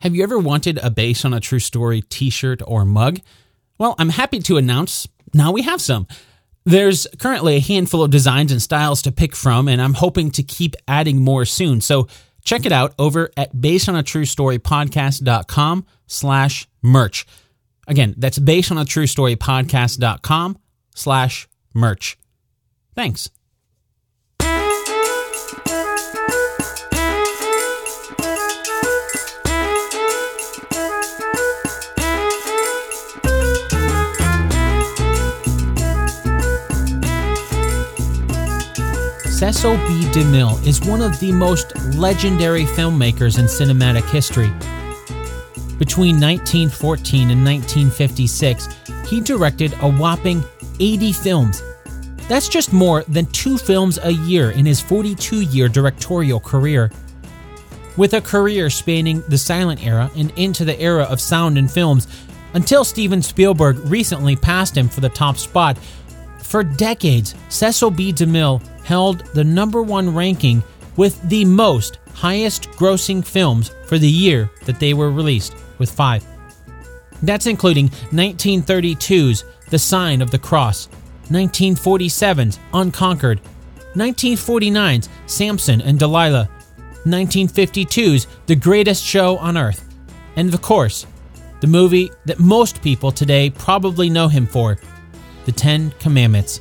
Have you ever wanted a Based on a True Story t shirt or mug? Well, I'm happy to announce now we have some. There's currently a handful of designs and styles to pick from, and I'm hoping to keep adding more soon. So check it out over at basedonatruestorypodcast.com slash merch. Again, that's basedonatruestorypodcast.com slash merch. Thanks. Cecil B. DeMille is one of the most legendary filmmakers in cinematic history. Between 1914 and 1956, he directed a whopping 80 films. That's just more than two films a year in his 42 year directorial career. With a career spanning the silent era and into the era of sound and films, until Steven Spielberg recently passed him for the top spot, for decades, Cecil B. DeMille held the number one ranking with the most highest grossing films for the year that they were released, with five. That's including 1932's The Sign of the Cross, 1947's Unconquered, 1949's Samson and Delilah, 1952's The Greatest Show on Earth, and of course, the movie that most people today probably know him for, The Ten Commandments.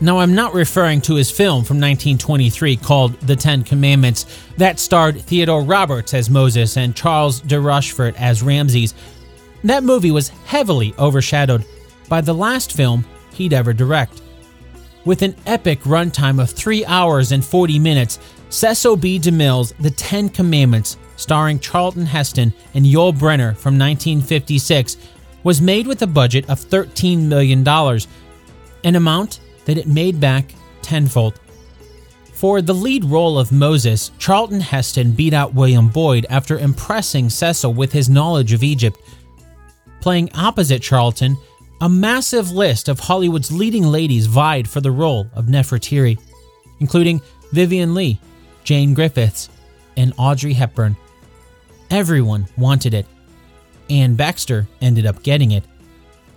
Now, I'm not referring to his film from 1923 called The Ten Commandments that starred Theodore Roberts as Moses and Charles de Rochefort as Ramses. That movie was heavily overshadowed by the last film he'd ever direct. With an epic runtime of 3 hours and 40 minutes, Cecil B. DeMille's The Ten Commandments, starring Charlton Heston and Yul Brynner from 1956, was made with a budget of $13 million, an amount that it made back tenfold. For the lead role of Moses, Charlton Heston beat out William Boyd after impressing Cecil with his knowledge of Egypt. Playing opposite Charlton, a massive list of Hollywood's leading ladies vied for the role of Nefertiri, including Vivien Leigh, Jane Griffiths, and Audrey Hepburn. Everyone wanted it. Anne Baxter ended up getting it.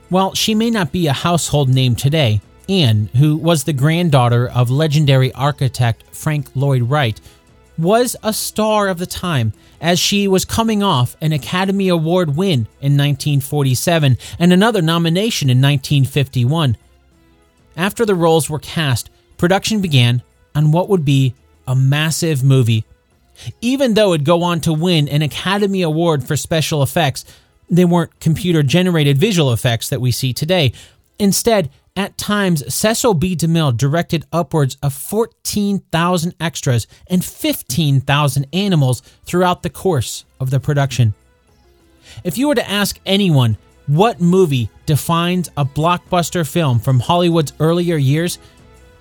While she may not be a household name today, Anne, who was the granddaughter of legendary architect Frank Lloyd Wright, was a star of the time as she was coming off an Academy Award win in 1947 and another nomination in 1951. After the roles were cast, production began on what would be a massive movie. Even though it'd go on to win an Academy Award for special effects, they weren't computer generated visual effects that we see today. Instead, at times, Cecil B. DeMille directed upwards of 14,000 extras and 15,000 animals throughout the course of the production. If you were to ask anyone what movie defines a blockbuster film from Hollywood's earlier years,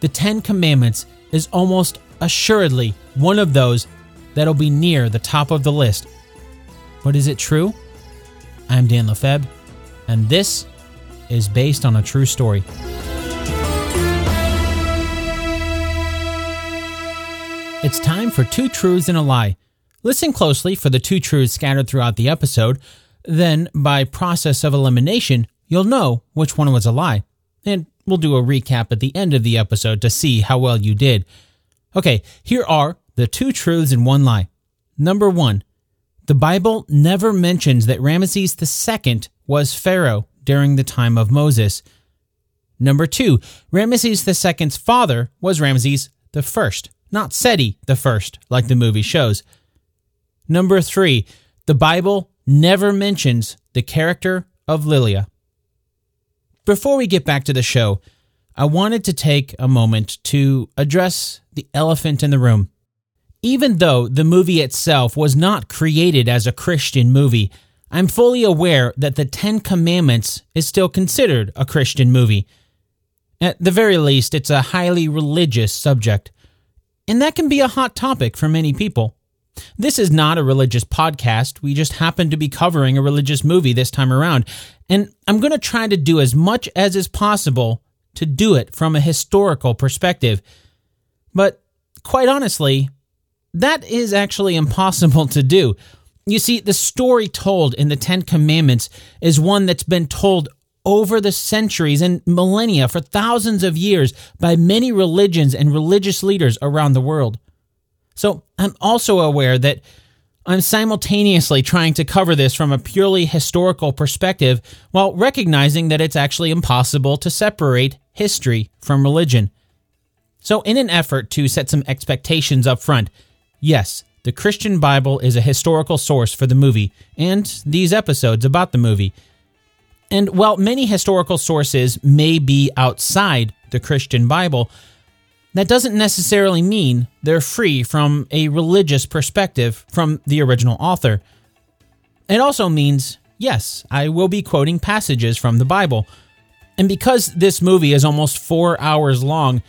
The Ten Commandments is almost assuredly one of those that'll be near the top of the list. But is it true? I'm Dan Lefebvre, and this is based on a true story. It's time for Two Truths and a Lie. Listen closely for the two truths scattered throughout the episode. Then, by process of elimination, you'll know which one was a lie. And we'll do a recap at the end of the episode to see how well you did. Okay, here are the two truths and one lie. Number one, the Bible never mentions that Ramesses II was Pharaoh during the time of Moses. Number two, Ramesses II's father was Ramses First not Seti first, like the movie shows. Number three, the Bible never mentions the character of Lilia. Before we get back to the show, I wanted to take a moment to address the elephant in the room. Even though the movie itself was not created as a Christian movie, I'm fully aware that the Ten Commandments is still considered a Christian movie. At the very least, it's a highly religious subject and that can be a hot topic for many people. This is not a religious podcast. We just happen to be covering a religious movie this time around. And I'm going to try to do as much as is possible to do it from a historical perspective. But quite honestly, that is actually impossible to do. You see, the story told in the Ten Commandments is one that's been told over the centuries and millennia for thousands of years by many religions and religious leaders around the world. So I'm also aware that I'm simultaneously trying to cover this from a purely historical perspective while recognizing that it's actually impossible to separate history from religion. So, in an effort to set some expectations up front, yes, the Christian Bible is a historical source for the movie and these episodes about the movie. And while many historical sources may be outside the Christian Bible, that doesn't necessarily mean they're free from a religious perspective from the original author. It also means, yes, I will be quoting passages from the Bible. And because this movie is almost four hours long,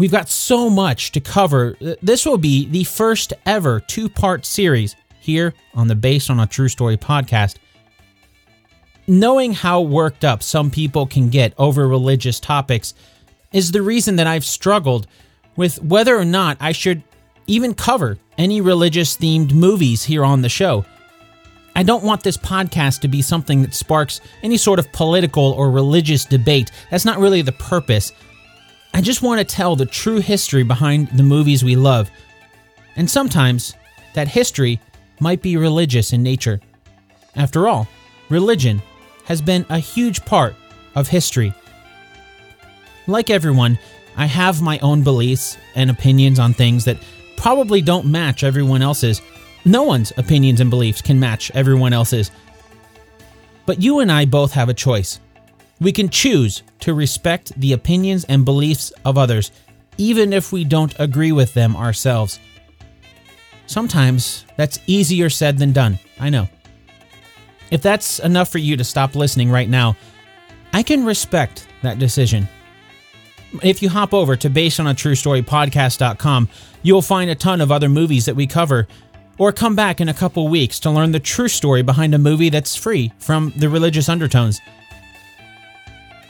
we've got so much to cover. This will be the first ever two part series here on the Based on a True Story podcast. Knowing how worked up some people can get over religious topics is the reason that I've struggled with whether or not I should even cover any religious themed movies here on the show. I don't want this podcast to be something that sparks any sort of political or religious debate. That's not really the purpose. I just want to tell the true history behind the movies we love. And sometimes that history might be religious in nature. After all, religion has been a huge part of history. Like everyone, I have my own beliefs and opinions on things that probably don't match everyone else's. No one's opinions and beliefs can match everyone else's. But you and I both have a choice. We can choose to respect the opinions and beliefs of others, even if we don't agree with them ourselves. Sometimes that's easier said than done, I know. If that's enough for you to stop listening right now, I can respect that decision if you hop over to basedonatruestorypodcast.com, you'll find a ton of other movies that we cover. Or come back in a couple weeks to learn the true story behind a movie that's free from the religious undertones.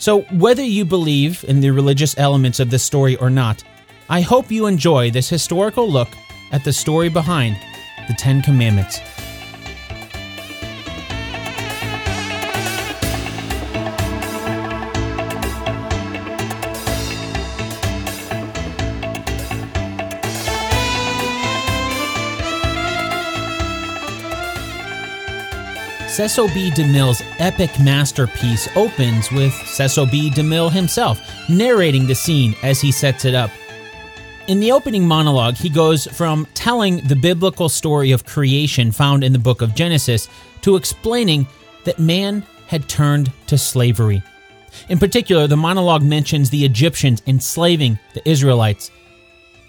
So, whether you believe in the religious elements of this story or not, I hope you enjoy this historical look at the story behind the Ten Commandments. Cecil B. DeMille's epic masterpiece opens with Cecil B. DeMille himself narrating the scene as he sets it up. In the opening monologue, he goes from telling the biblical story of creation found in the book of Genesis to explaining that man had turned to slavery. In particular, the monologue mentions the Egyptians enslaving the Israelites.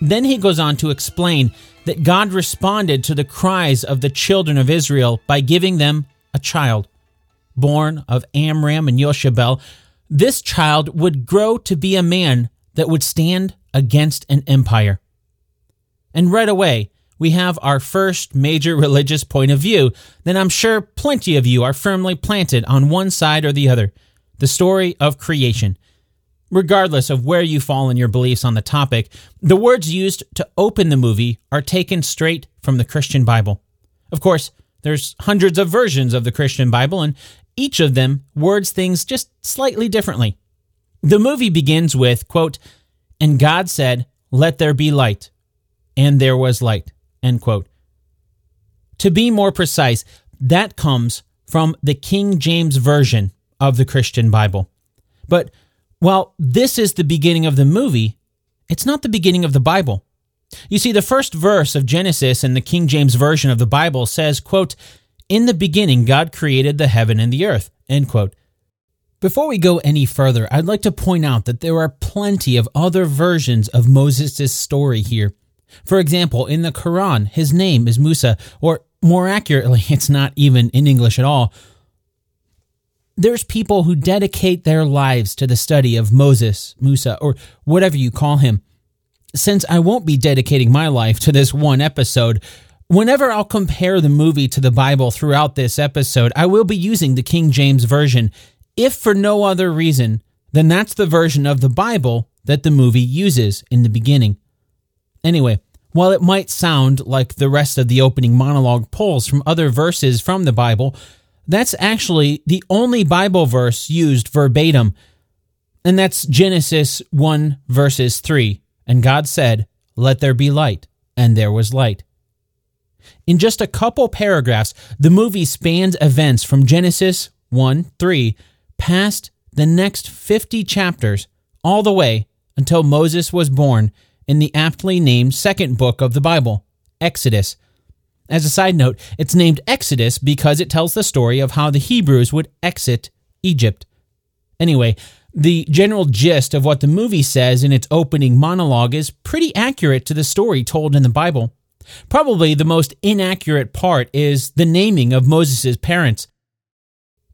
Then he goes on to explain that God responded to the cries of the children of Israel by giving them a child born of Amram and Yochabel. This child would grow to be a man that would stand against an empire. And right away, we have our first major religious point of view. Then I'm sure plenty of you are firmly planted on one side or the other the story of creation. Regardless of where you fall in your beliefs on the topic, the words used to open the movie are taken straight from the Christian Bible. Of course, there's hundreds of versions of the Christian Bible, and each of them words things just slightly differently. The movie begins with, quote, And God said, Let there be light. And there was light, end quote. To be more precise, that comes from the King James Version of the Christian Bible. But while this is the beginning of the movie, it's not the beginning of the Bible. You see, the first verse of Genesis in the King James Version of the Bible says, quote, In the beginning, God created the heaven and the earth, end quote. Before we go any further, I'd like to point out that there are plenty of other versions of Moses' story here. For example, in the Quran, his name is Musa, or more accurately, it's not even in English at all. There's people who dedicate their lives to the study of Moses, Musa, or whatever you call him since I won't be dedicating my life to this one episode, whenever I'll compare the movie to the Bible throughout this episode, I will be using the King James Version, if for no other reason than that's the version of the Bible that the movie uses in the beginning. Anyway, While it might sound like the rest of the opening monologue pulls from other verses from the Bible, that's actually the only Bible verse used verbatim. And that's Genesis 1, verses 3. And God said, Let there be light. And there was light. In just a couple paragraphs, the movie spans events from Genesis 1 3 past the next 50 chapters, all the way until Moses was born in the aptly named second book of the Bible, Exodus. As a side note, it's named Exodus because it tells the story of how the Hebrews would exit Egypt. Anyway, the general gist of what the movie says in its opening monologue is pretty accurate to the story told in the Bible. Probably the most inaccurate part is the naming of Moses' parents.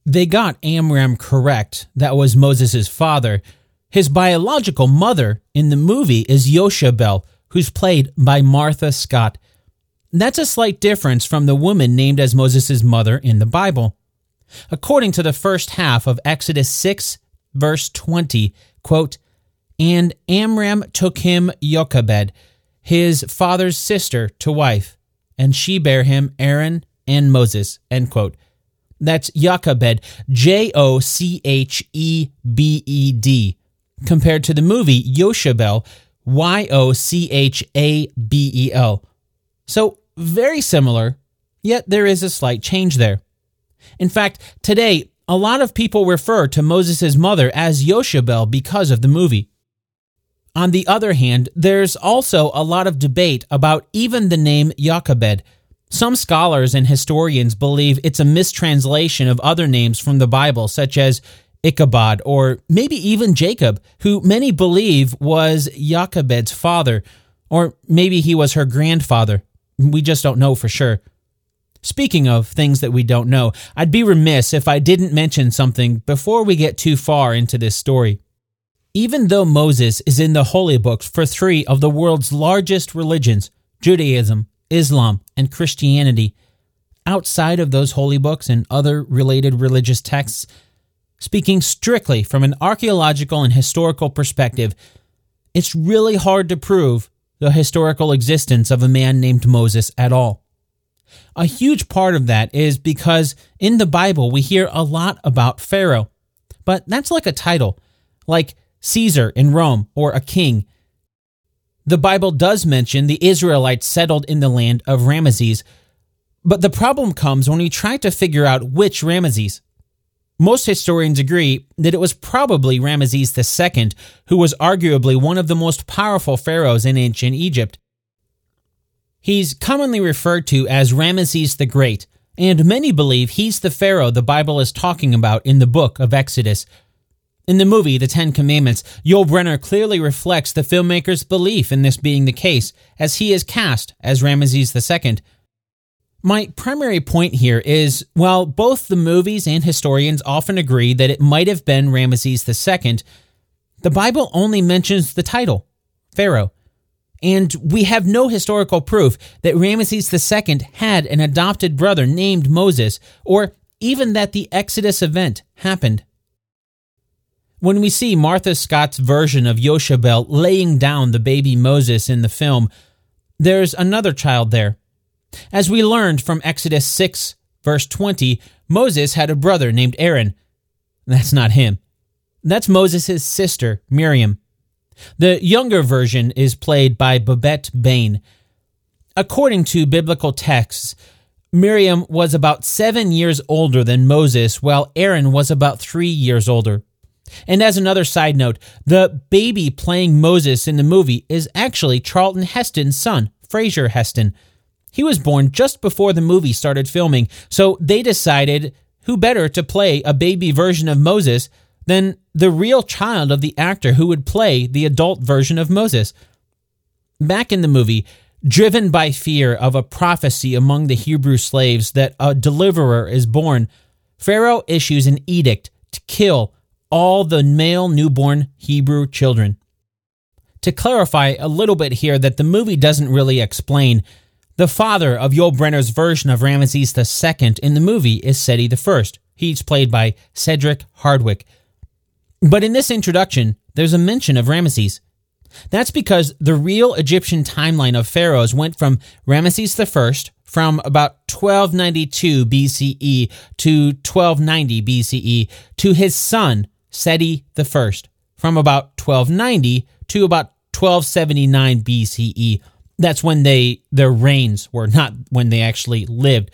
They got Amram correct, that was Moses' father, his biological mother in the movie is Jochebed, who's played by Martha Scott. That's a slight difference from the woman named as Moses' mother in the Bible. According to the first half of Exodus 6, verse 20, quote, And Amram took him Jochebed, his father's sister, to wife, and she bare him Aaron and Moses, end quote. That's Jochebed, J O C H E B E D compared to the movie Yochabel, Y O C H A B E L. So, very similar, yet there is a slight change there. In fact, today, a lot of people refer to Moses' mother as Yochabel because of the movie. On the other hand, there's also a lot of debate about even the name Jochebed. Some scholars and historians believe it's a mistranslation of other names from the Bible, such as Ichabod, or maybe even Jacob, who many believe was Jochebed's father, or maybe he was her grandfather. We just don't know for sure. Speaking of things that we don't know, I'd be remiss if I didn't mention something before we get too far into this story. Even though Moses is in the holy books for three of the world's largest religions Judaism, Islam, and Christianity outside of those holy books and other related religious texts, Speaking strictly from an archaeological and historical perspective, it's really hard to prove the historical existence of a man named Moses at all. A huge part of that is because in the Bible we hear a lot about Pharaoh, but that's like a title, like Caesar in Rome or a king. The Bible does mention the Israelites settled in the land of Ramesses, but the problem comes when we try to figure out which Ramesses. Most historians agree that it was probably Ramesses II, who was arguably one of the most powerful pharaohs in ancient Egypt. He's commonly referred to as Ramesses the Great, and many believe he's the pharaoh the Bible is talking about in the book of Exodus. In the movie, The Ten Commandments, Yul Brynner clearly reflects the filmmaker's belief in this being the case, as he is cast as Ramesses II. My primary point here is while both the movies and historians often agree that it might have been Ramesses II, the Bible only mentions the title, Pharaoh. And we have no historical proof that Ramesses II had an adopted brother named Moses, or even that the Exodus event happened. When we see Martha Scott's version of Jochebed laying down the baby Moses in the film, there's another child there, as we learned from Exodus 6, verse 20, Moses had a brother named Aaron. That's not him. That's Moses' sister, Miriam. The younger version is played by Babette Bain. According to biblical texts, Miriam was about seven years older than Moses, while Aaron was about three years older. And as another side note, the baby playing Moses in the movie is actually Charlton Heston's son, Fraser Heston. He was born just before the movie started filming, so they decided who better to play a baby version of Moses than the real child of the actor who would play the adult version of Moses. Back in the movie, driven by fear of a prophecy among the Hebrew slaves that a deliverer is born, Pharaoh issues an edict to kill all the male newborn Hebrew children. To clarify a little bit here, that the movie doesn't really explain, the father of Yul Brynner's version of Ramesses II in the movie is Seti I. He's played by Cedric Hardwicke. But in this introduction, there's a mention of Ramesses. That's because the real Egyptian timeline of pharaohs went from Ramesses I from about 1292 BCE to 1290 BCE to his son Seti I from about 1290 to about 1279 BCE. That's when they their reigns were not when they actually lived.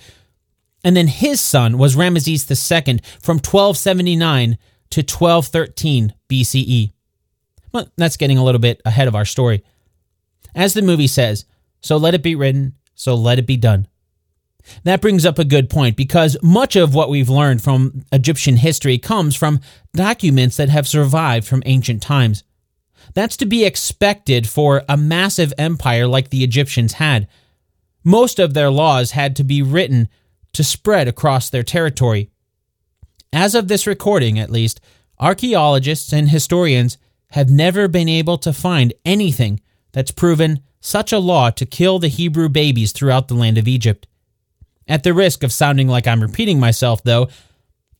And then his son was Ramesses II from 1279 to 1213 BCE. Well, that's getting a little bit ahead of our story. As the movie says, so let it be written, so let it be done. That brings up a good point because much of what we've learned from Egyptian history comes from documents that have survived from ancient times. That's to be expected for a massive empire like the Egyptians had. Most of their laws had to be written to spread across their territory. As of this recording, at least, archaeologists and historians have never been able to find anything that's proven such a law to kill the Hebrew babies throughout the land of Egypt. At the risk of sounding like I'm repeating myself, though,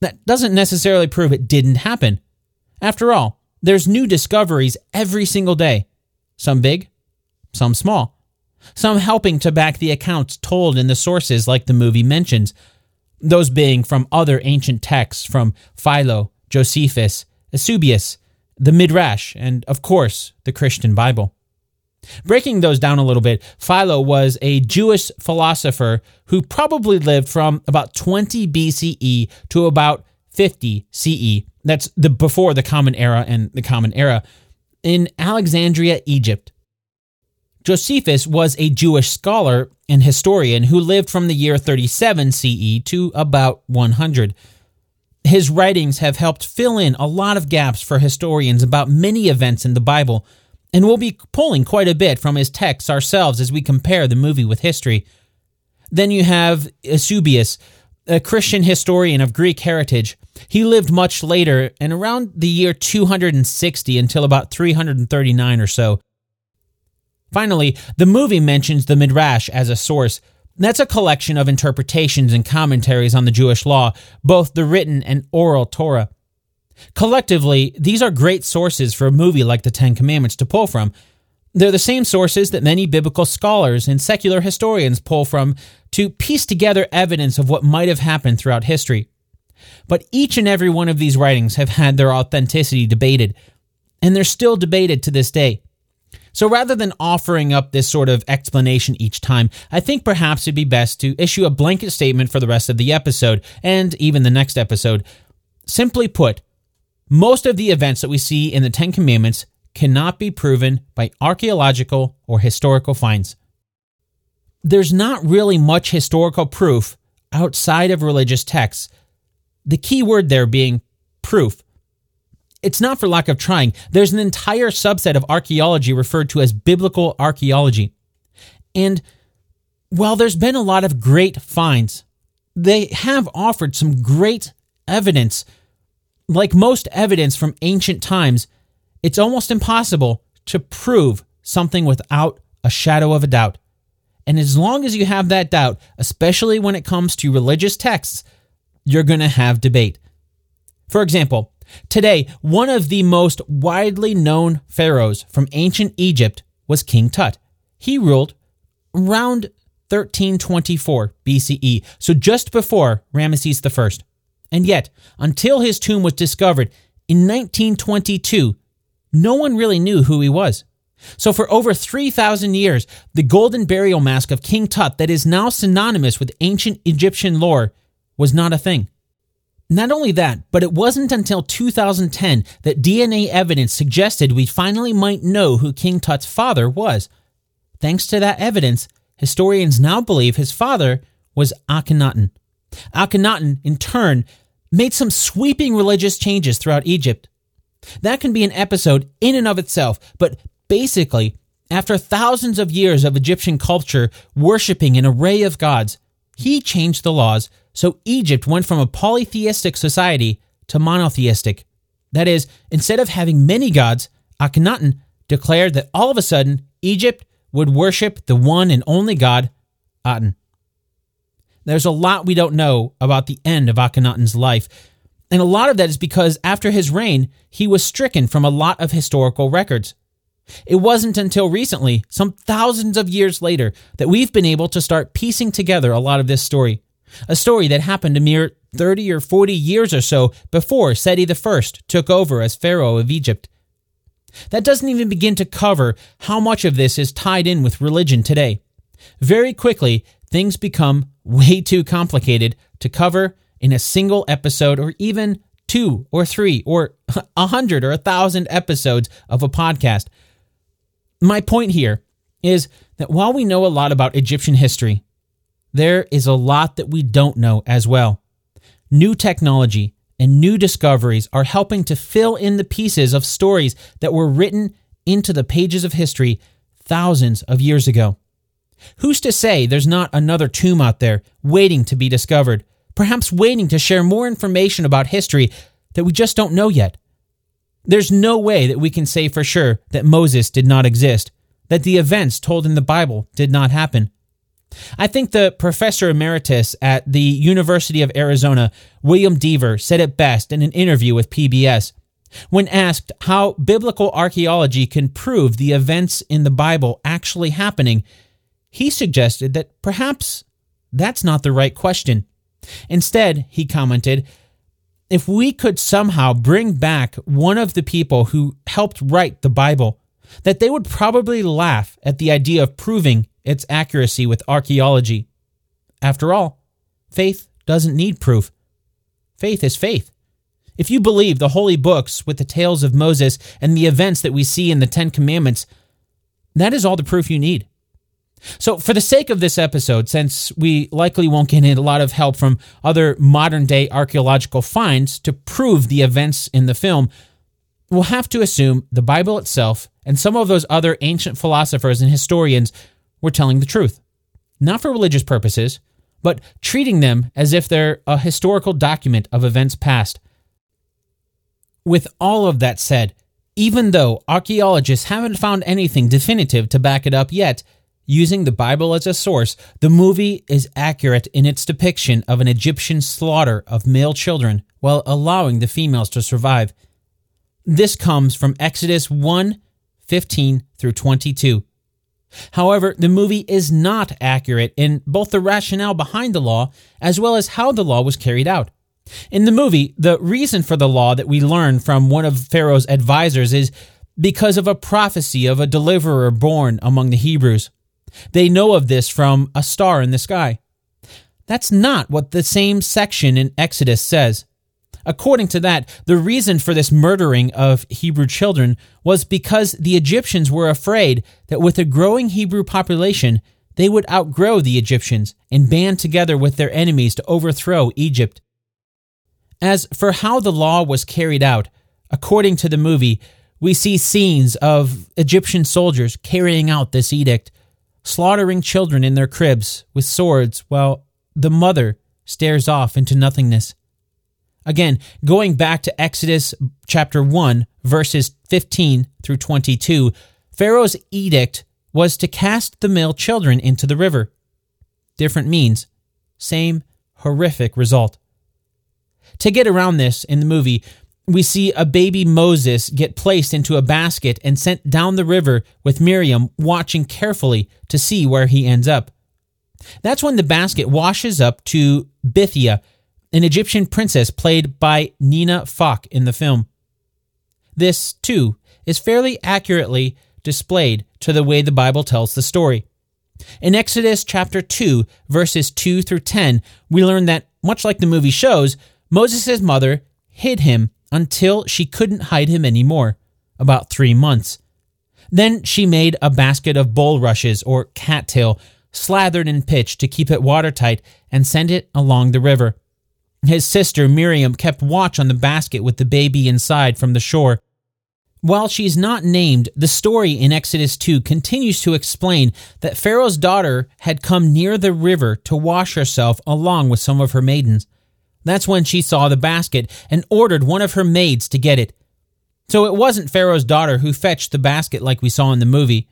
that doesn't necessarily prove it didn't happen. After all, there's new discoveries every single day. Some big, some small. Some helping to back the accounts told in the sources like the movie mentions, those being from other ancient texts from Philo, Josephus, Eusebius, the Midrash, and of course, the Christian Bible. Breaking those down a little bit, Philo was a Jewish philosopher who probably lived from about 20 BCE to about 50 CE. That's the before the Common Era and the Common Era in Alexandria, Egypt. Josephus was a Jewish scholar and historian who lived from the year 37 CE to about 100. His writings have helped fill in a lot of gaps for historians about many events in the Bible, and we'll be pulling quite a bit from his texts ourselves as we compare the movie with history. Then you have Eusebius, a Christian historian of Greek heritage. He lived much later and around the year 260 until about 339 or so. Finally, the movie mentions the Midrash as a source. That's a collection of interpretations and commentaries on the Jewish law, both the written and oral Torah. Collectively, these are great sources for a movie like the Ten Commandments to pull from. They're the same sources that many biblical scholars and secular historians pull from to piece together evidence of what might have happened throughout history. But each and every one of these writings have had their authenticity debated, and they're still debated to this day. So rather than offering up this sort of explanation each time, I think perhaps it'd be best to issue a blanket statement for the rest of the episode and even the next episode. Simply put, most of the events that we see in the Ten Commandments cannot be proven by archaeological or historical finds. There's not really much historical proof outside of religious texts, the key word there being proof. It's not for lack of trying. There's an entire subset of archaeology referred to as biblical archaeology. And while there's been a lot of great finds, they have offered some great evidence. Like most evidence from ancient times, it's almost impossible to prove something without a shadow of a doubt. And as long as you have that doubt, especially when it comes to religious texts, you're going to have debate. For example, today, one of the most widely known pharaohs from ancient Egypt was King Tut. He ruled around 1324 BCE, so just before Ramesses I. And yet, until his tomb was discovered in 1922, no one really knew who he was. So, for over 3,000 years, the golden burial mask of King Tut, that is now synonymous with ancient Egyptian lore, was not a thing. Not only that, but it wasn't until 2010 that DNA evidence suggested we finally might know who King Tut's father was. Thanks to that evidence, historians now believe his father was Akhenaten. Akhenaten, in turn, made some sweeping religious changes throughout Egypt. That can be an episode in and of itself, but basically, after thousands of years of Egyptian culture worshiping an array of gods, he changed the laws so Egypt went from a polytheistic society to monotheistic. That is, instead of having many gods, Akhenaten declared that all of a sudden Egypt would worship the one and only god, Aten. There's a lot we don't know about the end of Akhenaten's life, and a lot of that is because after his reign, he was stricken from a lot of historical records. It wasn't until recently, some thousands of years later, that we've been able to start piecing together a lot of this story. A story that happened a mere 30 or 40 years or so before Seti I took over as Pharaoh of Egypt. That doesn't even begin to cover how much of this is tied in with religion today. Very quickly, things become way too complicated to cover in a single episode or even two or three or a hundred or a thousand episodes of a podcast. My point here is that while we know a lot about Egyptian history, there is a lot that we don't know as well. New technology and new discoveries are helping to fill in the pieces of stories that were written into the pages of history thousands of years ago. Who's to say there's not another tomb out there waiting to be discovered, perhaps waiting to share more information about history that we just don't know yet? There's no way that we can say for sure that Moses did not exist, that the events told in the Bible did not happen. I think the professor emeritus at the University of Arizona, William Dever, said it best in an interview with PBS. When asked how biblical archaeology can prove the events in the Bible actually happening, he suggested that perhaps that's not the right question. Instead, he commented, if we could somehow bring back one of the people who helped write the Bible, that they would probably laugh at the idea of proving its accuracy with archaeology. After all, faith doesn't need proof. Faith is faith. If you believe the holy books with the tales of Moses and the events that we see in the Ten Commandments, that is all the proof you need. So, for the sake of this episode, since we likely won't get a lot of help from other modern day archaeological finds to prove the events in the film, we'll have to assume the Bible itself and some of those other ancient philosophers and historians were telling the truth. Not for religious purposes, but treating them as if they're a historical document of events past. With all of that said, even though archaeologists haven't found anything definitive to back it up yet, Using the Bible as a source, the movie is accurate in its depiction of an Egyptian slaughter of male children while allowing the females to survive. This comes from Exodus 1 15 through 22. However, the movie is not accurate in both the rationale behind the law as well as how the law was carried out. In the movie, the reason for the law that we learn from one of Pharaoh's advisors is because of a prophecy of a deliverer born among the Hebrews. They know of this from a star in the sky. That's not what the same section in Exodus says. According to that, the reason for this murdering of Hebrew children was because the Egyptians were afraid that with a growing Hebrew population, they would outgrow the Egyptians and band together with their enemies to overthrow Egypt. As for how the law was carried out, according to the movie, we see scenes of Egyptian soldiers carrying out this edict slaughtering children in their cribs with swords while the mother stares off into nothingness. Again, going back to Exodus chapter 1, verses 15 through 22, Pharaoh's edict was to cast the male children into the river. Different means, same horrific result. To get around this in the movie, we see a baby Moses get placed into a basket and sent down the river with Miriam watching carefully to see where he ends up. That's when the basket washes up to Bithiah, an Egyptian princess played by Nina Foch in the film. This, too, is fairly accurately displayed to the way the Bible tells the story. In Exodus chapter 2, verses 2 through 10, we learn that, much like the movie shows, Moses' mother hid him until she couldn't hide him anymore, about three months. Then she made a basket of bulrushes or cattail, slathered in pitch to keep it watertight, and sent it along the river. His sister Miriam kept watch on the basket with the baby inside from the shore. While she's not named, the story in Exodus 2 continues to explain that Pharaoh's daughter had come near the river to wash herself along with some of her maidens. That's when she saw the basket and ordered one of her maids to get it. So it wasn't Pharaoh's daughter who fetched the basket like we saw in the movie.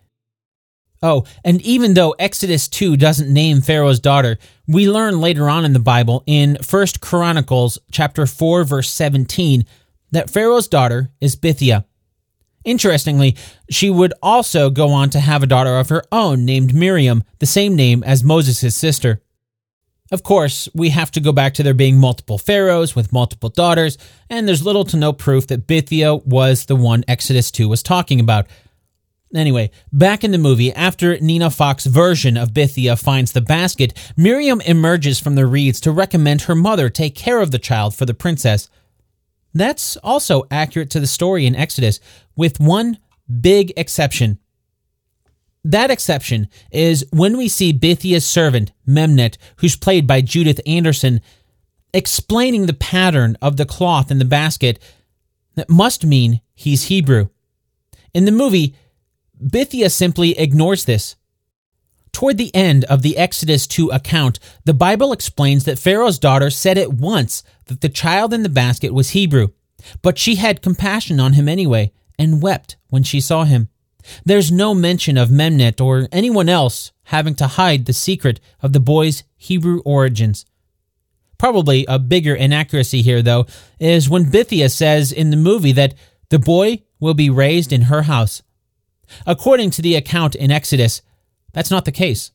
Oh, and even though Exodus 2 doesn't name Pharaoh's daughter, we learn later on in the Bible in 1 Chronicles chapter 4 verse 17 that Pharaoh's daughter is Bithiah. Interestingly, she would also go on to have a daughter of her own named Miriam, the same name as Moses' sister. Of course, we have to go back to there being multiple pharaohs with multiple daughters, and there's little to no proof that Bithiah was the one Exodus 2 was talking about. Anyway, back in the movie, after Nina Foch's version of Bithiah finds the basket, Miriam emerges from the reeds to recommend her mother take care of the child for the princess. That's also accurate to the story in Exodus, with one big exception. That exception is when we see Bithiah's servant, Memnet, who's played by Judith Anderson, explaining the pattern of the cloth in the basket that must mean he's Hebrew. In the movie, Bithiah simply ignores this. Toward the end of the Exodus 2 account, the Bible explains that Pharaoh's daughter said at once that the child in the basket was Hebrew, but she had compassion on him anyway and wept when she saw him. There's no mention of Memnet or anyone else having to hide the secret of the boy's Hebrew origins. Probably a bigger inaccuracy here, though, is when Bithiah says in the movie that the boy will be raised in her house. According to the account in Exodus, that's not the case.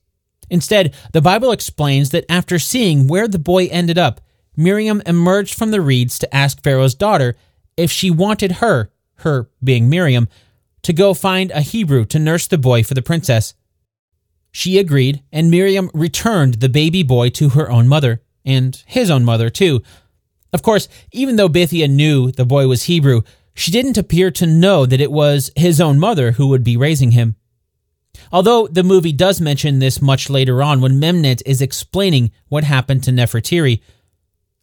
Instead, the Bible explains that after seeing where the boy ended up, Miriam emerged from the reeds to ask Pharaoh's daughter if she wanted her, her being Miriam, to go find a Hebrew to nurse the boy for the princess. She agreed, and Miriam returned the baby boy to her own mother, and his own mother, too. Of course, even though Bithiah knew the boy was Hebrew, she didn't appear to know that it was his own mother who would be raising him. Although the movie does mention this much later on when Memnet is explaining what happened to Nefertiri.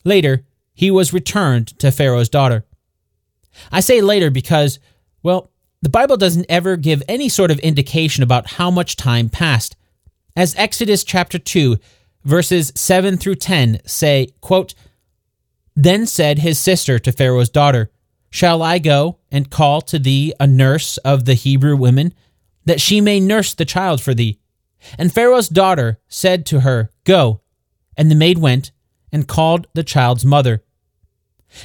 Later, he was returned to Pharaoh's daughter. I say later because, well, the Bible doesn't ever give any sort of indication about how much time passed. As Exodus chapter 2, verses 7 through 10 say, quote, Then said his sister to Pharaoh's daughter, Shall I go and call to thee a nurse of the Hebrew women, that she may nurse the child for thee? And Pharaoh's daughter said to her, Go. And the maid went and called the child's mother.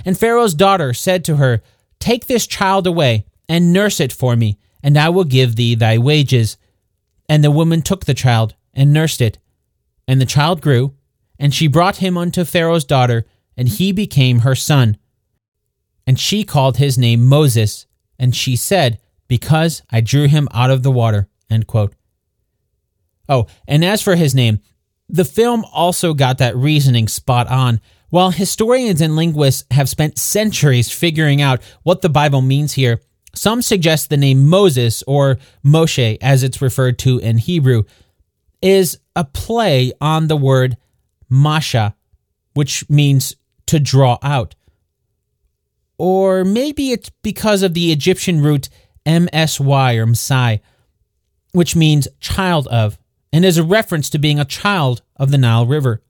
And Pharaoh's daughter said to her, Take this child away and nurse it for me, and I will give thee thy wages. And the woman took the child and nursed it. And the child grew, and she brought him unto Pharaoh's daughter, and he became her son. And she called his name Moses, and she said, Because I drew him out of the water. Oh, and as for his name, the film also got that reasoning spot on. While historians and linguists have spent centuries figuring out what the Bible means here, some suggest the name Moses, or Moshe as it's referred to in Hebrew, is a play on the word masha, which means to draw out. Or maybe it's because of the Egyptian root MSY or Msai, which means child of, and is a reference to being a child of the Nile River.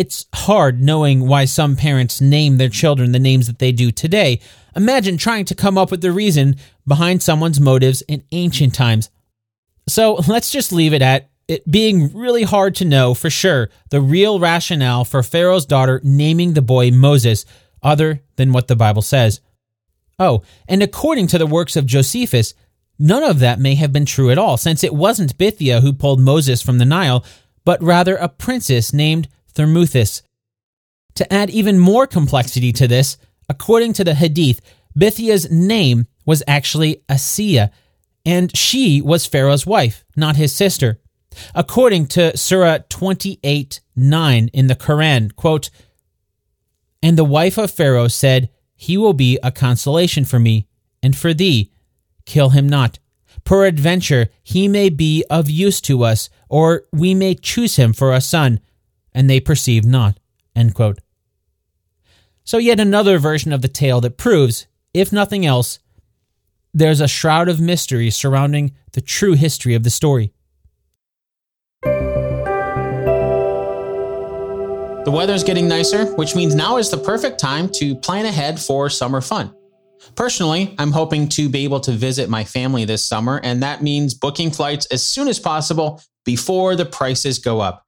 It's hard knowing why some parents name their children the names that they do today. Imagine trying to come up with the reason behind someone's motives in ancient times. So let's just leave it at it being really hard to know for sure the real rationale for Pharaoh's daughter naming the boy Moses, other than what the Bible says. Oh, and according to the works of Josephus, none of that may have been true at all, since it wasn't Bithiah who pulled Moses from the Nile, but rather a princess named Thermuthis. To add even more complexity to this, according to the Hadith, Bithiah's name was actually Asiya, and she was Pharaoh's wife, not his sister. According to Surah 28 9 in the Quran, quote, And the wife of Pharaoh said, He will be a consolation for me, and for thee, kill him not. Peradventure, he may be of use to us, or we may choose him for a son and they perceive not. So, yet another version of the tale that proves, if nothing else, there's a shroud of mystery surrounding the true history of the story. The weather's getting nicer, which means now is the perfect time to plan ahead for summer fun. Personally, I'm hoping to be able to visit my family this summer, and that means booking flights as soon as possible before the prices go up.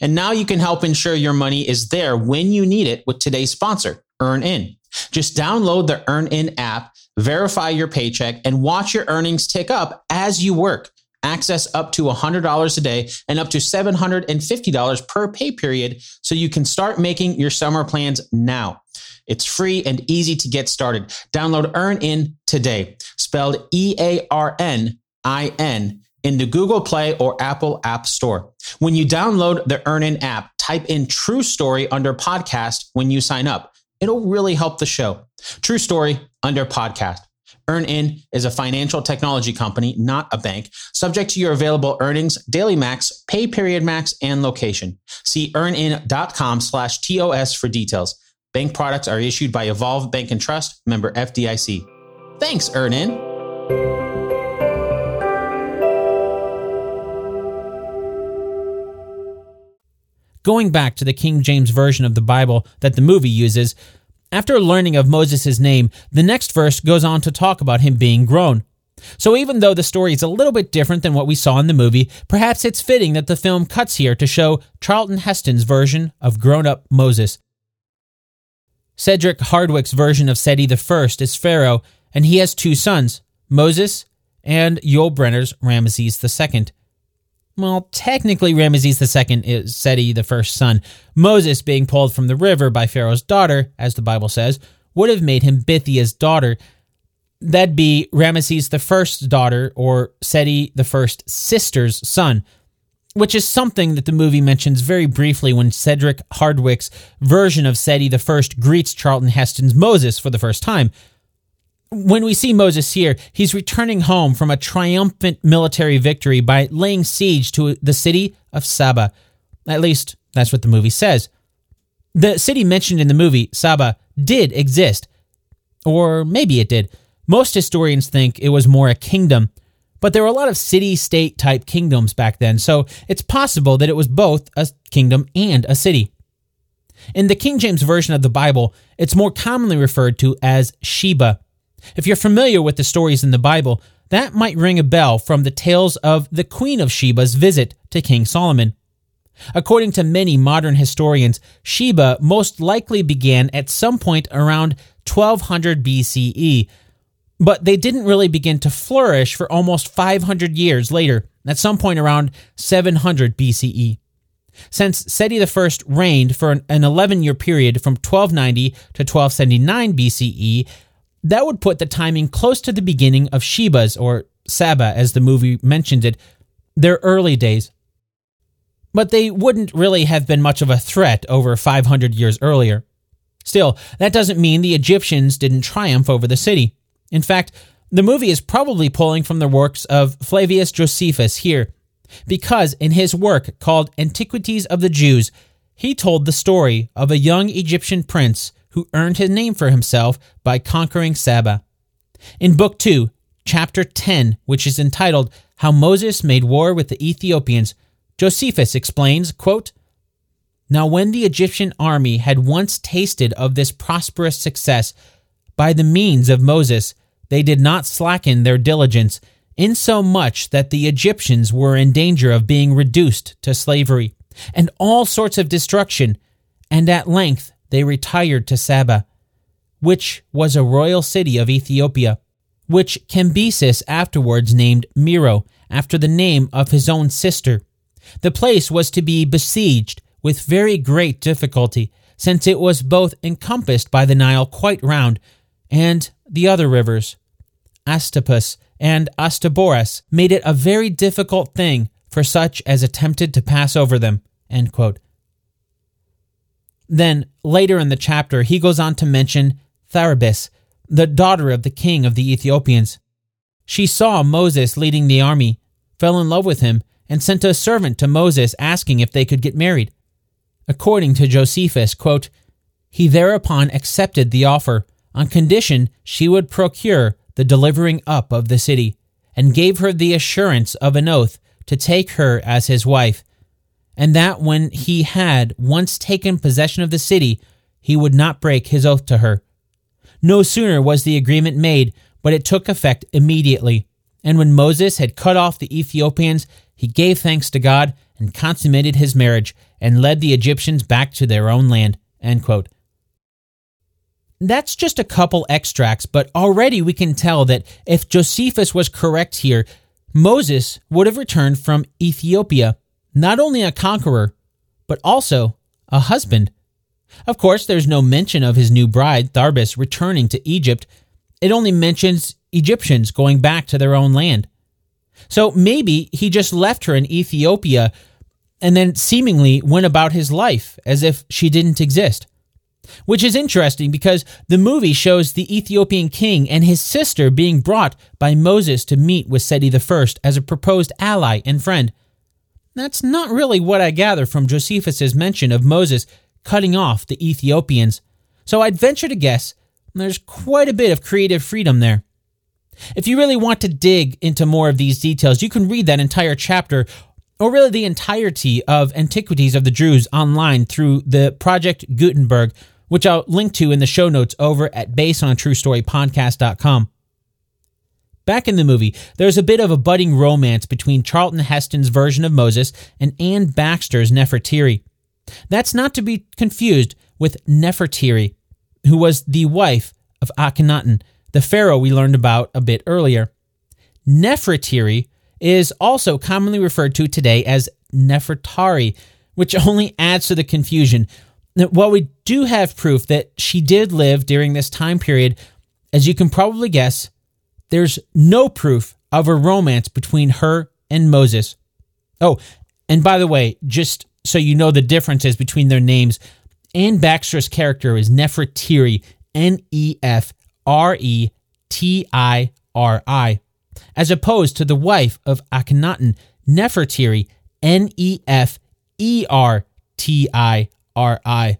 And now you can help ensure your money is there when you need it with today's sponsor, EarnIn. Just download the EarnIn app, verify your paycheck, and watch your earnings tick up as you work. Access up to $100 a day and up to $750 per pay period so you can start making your summer plans now. It's free and easy to get started. Download EarnIn today, spelled E A R N I N, in the Google Play or Apple App Store. When you download the EarnIn app, type in True Story under podcast when you sign up. It'll really help the show. True Story under podcast. EarnIn is a financial technology company, not a bank, subject to your available earnings, daily max, pay period max, and location. See earnin.com slash TOS for details. Bank products are issued by Evolve Bank and Trust, member FDIC. Thanks, EarnIn. Going back to the King James Version of the Bible that the movie uses, after learning of Moses' name, the next verse goes on to talk about him being grown. So even though the story is a little bit different than what we saw in the movie, perhaps it's fitting that the film cuts here to show Charlton Heston's version of grown up Moses. Cedric Hardwicke's version of Seti I is Pharaoh, and he has two sons, Moses and Yul Brynner's Ramesses II. Well, technically, Ramesses II is Seti the first son. Moses, being pulled from the river by Pharaoh's daughter, as the Bible says, would have made him Bithiah's daughter. That'd be Ramesses the first daughter, or Seti the first sister's son, which is something that the movie mentions very briefly when Cedric Hardwicke's version of Seti the first greets Charlton Heston's Moses for the first time when we see Moses here, he's returning home from a triumphant military victory by laying siege to the city of Saba. At least, that's what the movie says. The city mentioned in the movie, Saba, did exist. Or maybe it did. Most historians think it was more a kingdom, but there were a lot of city state type kingdoms back then, so it's possible that it was both a kingdom and a city. In the King James Version of the Bible, it's more commonly referred to as Sheba. If you're familiar with the stories in the Bible, that might ring a bell from the tales of the Queen of Sheba's visit to King Solomon. According to many modern historians, Sheba most likely began at some point around 1200 BCE, but they didn't really begin to flourish for almost 500 years later, at some point around 700 BCE. Since Seti I reigned for an 11 year period from 1290 to 1279 BCE, that would put the timing close to the beginning of Sheba's, or Saba as the movie mentioned it, their early days. But they wouldn't really have been much of a threat over 500 years earlier. Still, that doesn't mean the Egyptians didn't triumph over the city. In fact, the movie is probably pulling from the works of Flavius Josephus here, because in his work called Antiquities of the Jews, he told the story of a young Egyptian prince who earned his name for himself by conquering Saba. In Book 2, Chapter 10, which is entitled How Moses Made War with the Ethiopians, Josephus explains, quote, Now when the Egyptian army had once tasted of this prosperous success, by the means of Moses, they did not slacken their diligence, insomuch that the Egyptians were in danger of being reduced to slavery, and all sorts of destruction, and at length they retired to Saba, which was a royal city of Ethiopia, which Cambyses afterwards named Miro after the name of his own sister. The place was to be besieged with very great difficulty, since it was both encompassed by the Nile quite round, and the other rivers, Astapus and Astaboras, made it a very difficult thing for such as attempted to pass over them. Then, later in the chapter, he goes on to mention Tharbis, the daughter of the king of the Ethiopians. She saw Moses leading the army, fell in love with him, and sent a servant to Moses asking if they could get married. According to Josephus, quote, he thereupon accepted the offer on condition she would procure the delivering up of the city, and gave her the assurance of an oath to take her as his wife, and that when he had once taken possession of the city, he would not break his oath to her. No sooner was the agreement made, but it took effect immediately. And when Moses had cut off the Ethiopians, he gave thanks to God and consummated his marriage and led the Egyptians back to their own land. That's just a couple extracts, but already we can tell that if Josephus was correct here, Moses would have returned from Ethiopia, not only a conqueror, but also a husband. Of course, there's no mention of his new bride, Tharbis, returning to Egypt. It only mentions Egyptians going back to their own land. So maybe he just left her in Ethiopia and then seemingly went about his life as if she didn't exist. Which is interesting because the movie shows the Ethiopian king and his sister being brought by Moses to meet with Seti I as a proposed ally and friend. That's not really what I gather from Josephus's mention of Moses cutting off the Ethiopians, so I'd venture to guess there's quite a bit of creative freedom there. If you really want to dig into more of these details, you can read that entire chapter or really the entirety of Antiquities of the Jews online through the Project Gutenberg, which I'll link to in the show notes over at basedontruestorypodcast.com. Back in the movie, there's a bit of a budding romance between Charlton Heston's version of Moses and Anne Baxter's Nefertiri. That's not to be confused with Nefertiti, who was the wife of Akhenaten, the pharaoh we learned about a bit earlier. Nefertiri is also commonly referred to today as Nefertari, which only adds to the confusion. While we do have proof that she did live during this time period, as you can probably guess, there's no proof of a romance between her and Moses. Oh, and by the way, just so you know the differences between their names, Anne Baxter's character is Nefertiri, N E F R E T I R I as opposed to the wife of Akhenaten, Nefertiti, N E F E R T I R I.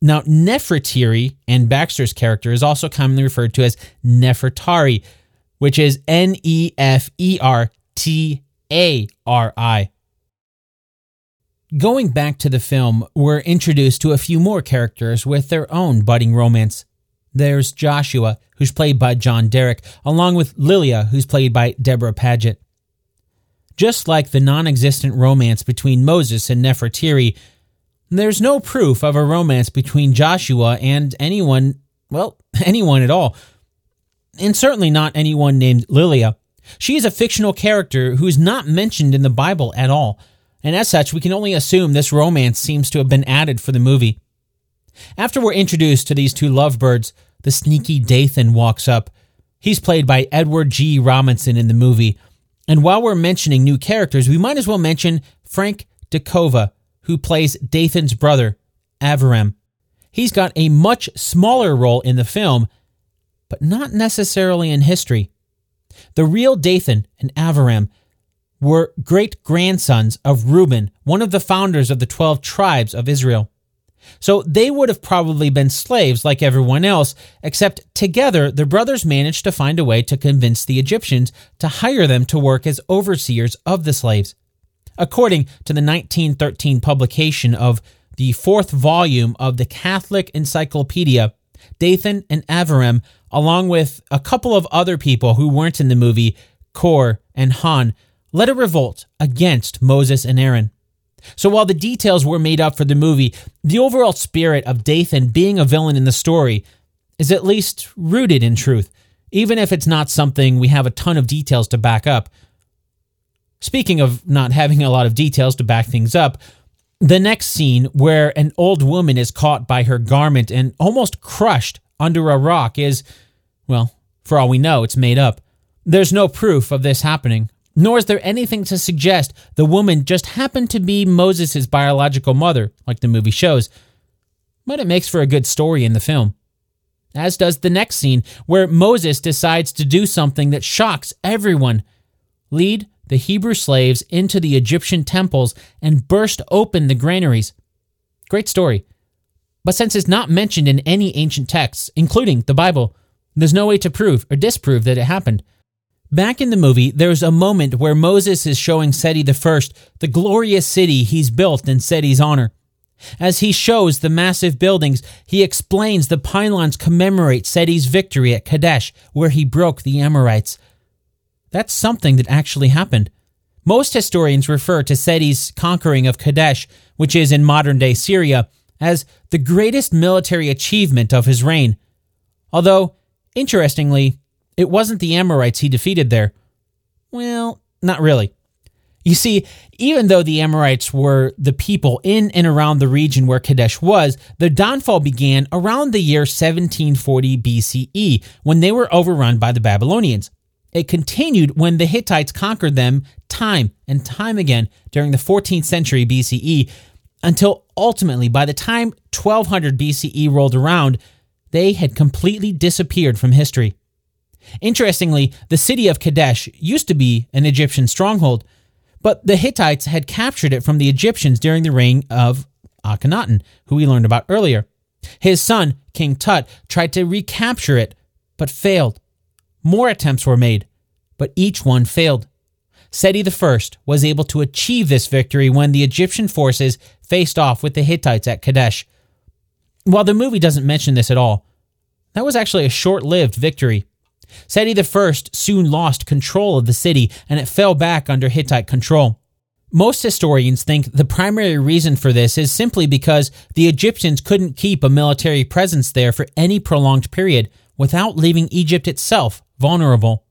Now, Nefertiri Anne Baxter's character is also commonly referred to as Nefertari, which is N E F E R T A R I. Going back to the film, we're introduced to a few more characters with their own budding romance. There's Joshua, who's played by John Derek, along with Lilia, who's played by Debra Paget. Just like the non existent romance between Moses and Nefertiri, there's no proof of a romance between Joshua and anyone, well, anyone at all. And certainly not anyone named Lilia. She is a fictional character who's not mentioned in the Bible at all, and as such, we can only assume this romance seems to have been added for the movie. After we're introduced to these two lovebirds, the sneaky Dathan walks up. He's played by Edward G. Robinson in the movie. And while we're mentioning new characters, we might as well mention Frank DeKova, who plays Dathan's brother, Aviram. He's got a much smaller role in the film, but not necessarily in history. The real Dathan and Aviram were great grandsons of Reuben, one of the founders of the 12 tribes of Israel. So they would have probably been slaves like everyone else, except together the brothers managed to find a way to convince the Egyptians to hire them to work as overseers of the slaves. According to the 1913 publication of the fourth volume of the Catholic Encyclopedia, Dathan and Aviram, along with a couple of other people who weren't in the movie, Korah and On, led a revolt against Moses and Aaron. So while the details were made up for the movie, the overall spirit of Dathan being a villain in the story is at least rooted in truth, even if it's not something we have a ton of details to back up. Speaking of not having a lot of details to back things up, the next scene where an old woman is caught by her garment and almost crushed under a rock is, well, for all we know, it's made up. There's no proof of this happening, nor is there anything to suggest the woman just happened to be Moses' biological mother, like the movie shows. But it makes for a good story in the film. As does the next scene, where Moses decides to do something that shocks everyone lead the Hebrew slaves into the Egyptian temples and burst open the granaries. Great story. But since it's not mentioned in any ancient texts, including the Bible, there's no way to prove or disprove that it happened. Back in the movie, there's a moment where Moses is showing Seti I the glorious city he's built in Seti's honor. As he shows the massive buildings, he explains the pylons commemorate Seti's victory at Kadesh, where he broke the Amorites. That's something that actually happened. Most historians refer to Seti's conquering of Kadesh, which is in modern day Syria, as the greatest military achievement of his reign. Although, interestingly, it wasn't the Amorites he defeated there. Well, not really. You see, even though the Amorites were the people in and around the region where Kadesh was, their downfall began around the year 1740 BCE when they were overrun by the Babylonians. It continued when the Hittites conquered them time and time again during the 14th century BCE until ultimately, by the time 1200 BCE rolled around, they had completely disappeared from history. Interestingly, the city of Kadesh used to be an Egyptian stronghold, but the Hittites had captured it from the Egyptians during the reign of Akhenaten, who we learned about earlier. His son, King Tut, tried to recapture it, but failed. More attempts were made, but each one failed. Seti I was able to achieve this victory when the Egyptian forces faced off with the Hittites at Kadesh. While the movie doesn't mention this at all, that was actually a short lived victory. Seti I soon lost control of the city and it fell back under Hittite control. Most historians think the primary reason for this is simply because the Egyptians couldn't keep a military presence there for any prolonged period without leaving Egypt itself vulnerable.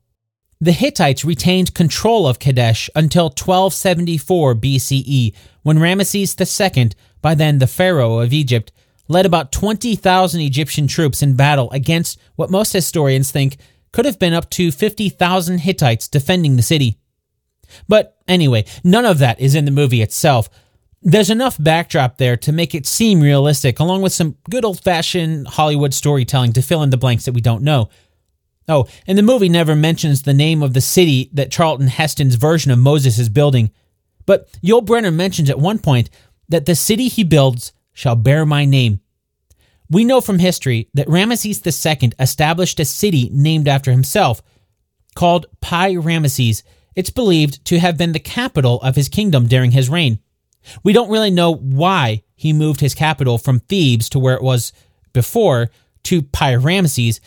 The Hittites retained control of Kadesh until 1274 BCE, when Ramesses II, by then the pharaoh of Egypt, led about 20,000 Egyptian troops in battle against what most historians think could have been up to 50,000 Hittites defending the city. But anyway, none of that is in the movie itself. There's enough backdrop there to make it seem realistic, along with some good old fashioned Hollywood storytelling to fill in the blanks that we don't know. Oh, and the movie never mentions the name of the city that Charlton Heston's version of Moses is building. But Yul Brynner mentions at one point that the city he builds shall bear my name. We know from history that Ramesses II established a city named after himself called Pi Ramesses. It's believed to have been the capital of his kingdom during his reign. We don't really know why he moved his capital from Thebes to where it was before to Pi Ramesses,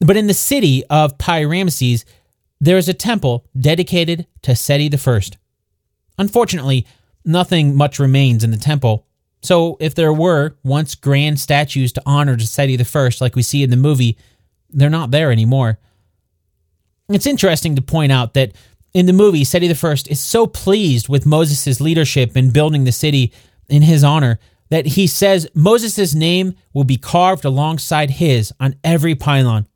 but in the city of Pi Ramesses, there is a temple dedicated to Seti I. Unfortunately, nothing much remains in the temple, so, if there were once grand statues to honor Seti I, like we see in the movie, they're not there anymore. It's interesting to point out that in the movie, Seti I is so pleased with Moses' leadership in building the city in his honor that he says Moses' name will be carved alongside his on every pylon.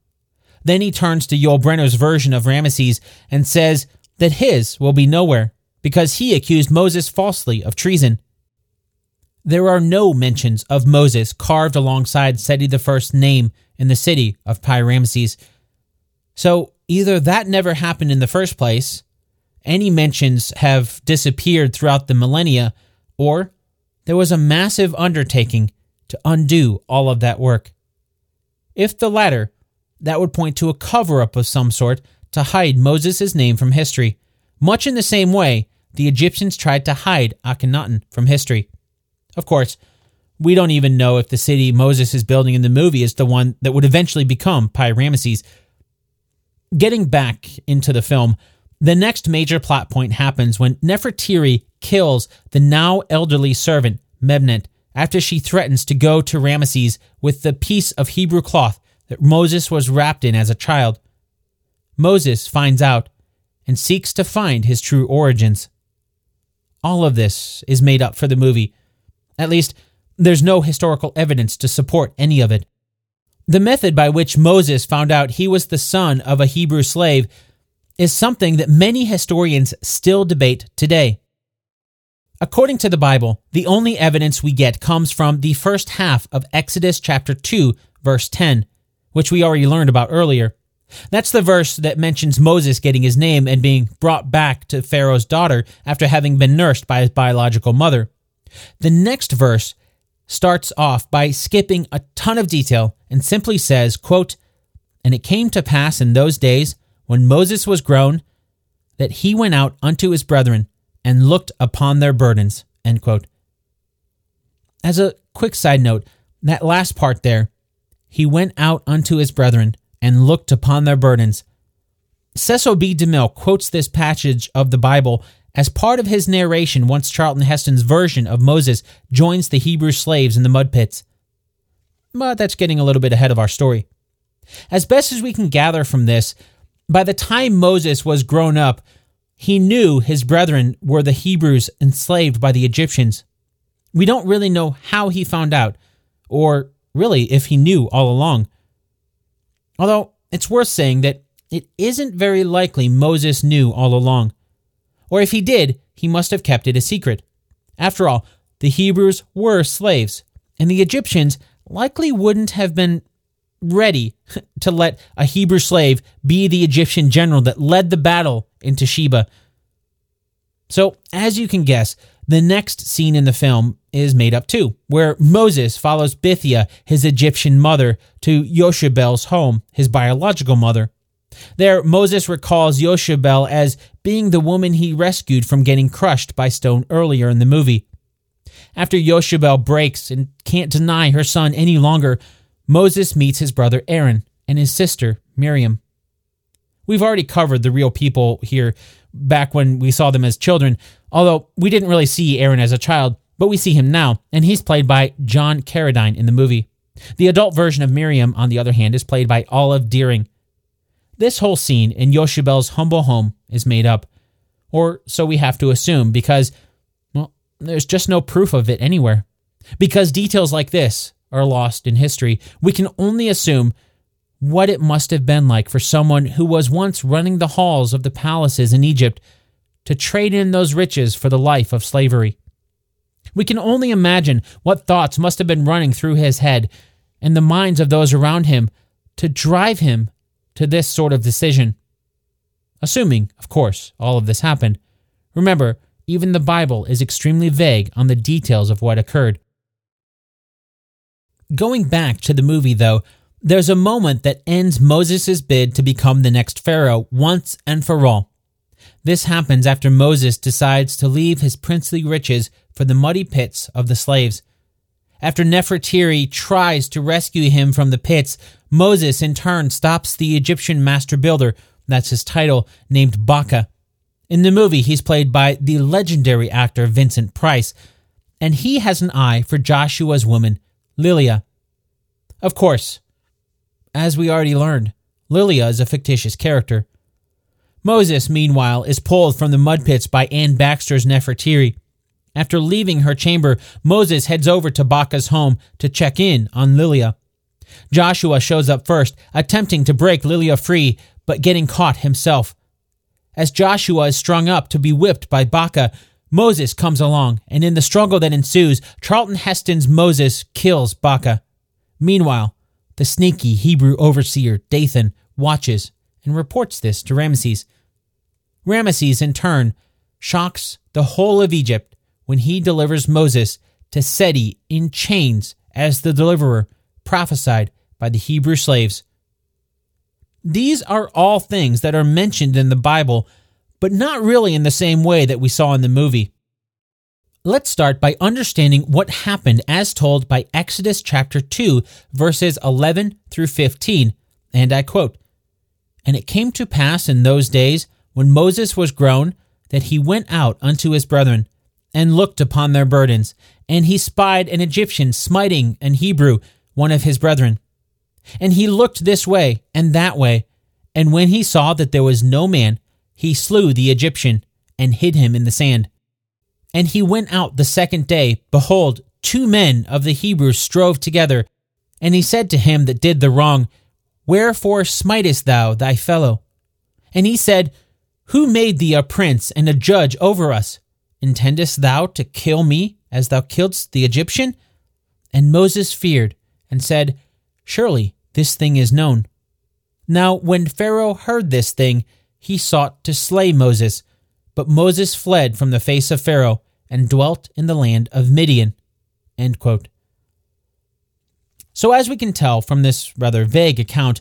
Then he turns to Yul version of Ramesses and says that his will be nowhere because he accused Moses falsely of treason. There are no mentions of Moses carved alongside Seti I's name in the city of Pi Ramesses. So either that never happened in the first place, any mentions have disappeared throughout the millennia, or there was a massive undertaking to undo all of that work. If the latter, that would point to a cover up of some sort to hide Moses' name from history, much in the same way the Egyptians tried to hide Akhenaten from history. Of course, we don't even know if the city Moses is building in the movie is the one that would eventually become Pi Ramesses. Getting back into the film, the next major plot point happens when Nefertiri kills the now elderly servant, Memnet, after she threatens to go to Ramesses with the piece of Hebrew cloth that Moses was wrapped in as a child. Moses finds out and seeks to find his true origins. All of this is made up for the movie at least, there's no historical evidence to support any of it. The method by which Moses found out he was the son of a Hebrew slave is something that many historians still debate today. According to the Bible, the only evidence we get comes from the first half of Exodus chapter 2, verse 10, which we already learned about earlier. That's the verse that mentions Moses getting his name and being brought back to Pharaoh's daughter after having been nursed by his biological mother. The next verse starts off by skipping a ton of detail and simply says, quote, And it came to pass in those days when Moses was grown that he went out unto his brethren and looked upon their burdens. End quote. As a quick side note, that last part there, he went out unto his brethren and looked upon their burdens. Cecil B. DeMille quotes this passage of the Bible as part of his narration once Charlton Heston's version of Moses joins the Hebrew slaves in the mud pits. But that's getting a little bit ahead of our story. As best as we can gather from this, by the time Moses was grown up, he knew his brethren were the Hebrews enslaved by the Egyptians. We don't really know how he found out, or really if he knew all along. Although it's worth saying that it isn't very likely Moses knew all along. Or if he did, he must have kept it a secret. After all, the Hebrews were slaves, and the Egyptians likely wouldn't have been ready to let a Hebrew slave be the Egyptian general that led the battle into Sheba. So, as you can guess, the next scene in the film is made up too, where Moses follows Bithiah, his Egyptian mother, to Yochabel's home, his biological mother. There, Moses recalls Yochabel as being the woman he rescued from getting crushed by stone earlier in the movie. After Yochabel breaks and can't deny her son any longer, Moses meets his brother Aaron and his sister Miriam. We've already covered the real people here back when we saw them as children, although we didn't really see Aaron as a child, but we see him now, and he's played by John Carradine in the movie. The adult version of Miriam, on the other hand, is played by Olive Deering. This whole scene in Yochabel's humble home is made up, or so we have to assume, because, well, there's just no proof of it anywhere. Because details like this are lost in history, we can only assume what it must have been like for someone who was once running the halls of the palaces in Egypt to trade in those riches for the life of slavery. We can only imagine what thoughts must have been running through his head and the minds of those around him to drive him to this sort of decision. Assuming, of course, all of this happened. Remember, even the Bible is extremely vague on the details of what occurred. Going back to the movie, though, there's a moment that ends Moses' bid to become the next Pharaoh once and for all. This happens after Moses decides to leave his princely riches for the muddy pits of the slaves. After Nefertiri tries to rescue him from the pits, Moses in turn stops the Egyptian master builder, that's his title, named Baka. In the movie, he's played by the legendary actor Vincent Price, and he has an eye for Joshua's woman, Lilia. Of course, as we already learned, Lilia is a fictitious character. Moses, meanwhile, is pulled from the mud pits by Anne Baxter's Nefertiri. After leaving her chamber, Moses heads over to Baka's home to check in on Lilia. Joshua shows up first, attempting to break Lilia free, but getting caught himself. As Joshua is strung up to be whipped by Baka, Moses comes along, and in the struggle that ensues, Charlton Heston's Moses kills Baka. Meanwhile, the sneaky Hebrew overseer Dathan watches and reports this to Ramesses. Ramesses, in turn, shocks the whole of Egypt when he delivers Moses to Seti in chains as the deliverer prophesied by the Hebrew slaves. These are all things that are mentioned in the Bible, but not really in the same way that we saw in the movie. Let's start by understanding what happened as told by Exodus chapter 2, verses 11 through 15. And I quote And it came to pass in those days, when Moses was grown, that he went out unto his brethren, and looked upon their burdens, and he spied an Egyptian smiting an Hebrew, one of his brethren. And he looked this way and that way, and when he saw that there was no man, he slew the Egyptian, and hid him in the sand. And he went out the second day, behold, two men of the Hebrews strove together, and he said to him that did the wrong, Wherefore smitest thou thy fellow? And he said, Who made thee a prince and a judge over us? Intendest thou to kill me as thou killedst the Egyptian? And Moses feared, and said, Surely this thing is known. Now, when Pharaoh heard this thing, he sought to slay Moses. But Moses fled from the face of Pharaoh and dwelt in the land of Midian. So, as we can tell from this rather vague account,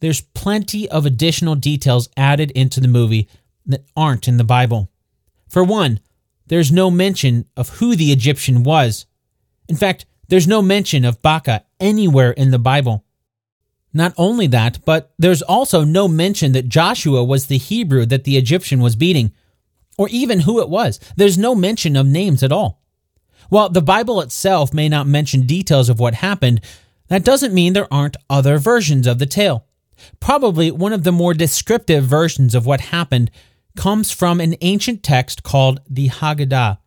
there's plenty of additional details added into the movie that aren't in the Bible. For one, there's no mention of who the Egyptian was. In fact, there's no mention of Baka anywhere in the Bible. Not only that, but there's also no mention that Joshua was the Hebrew that the Egyptian was beating. or even who it was. There's no mention of names at all. While the Bible itself may not mention details of what happened, that doesn't mean there aren't other versions of the tale. Probably one of the more descriptive versions of what happened comes from an ancient text called the Haggadah.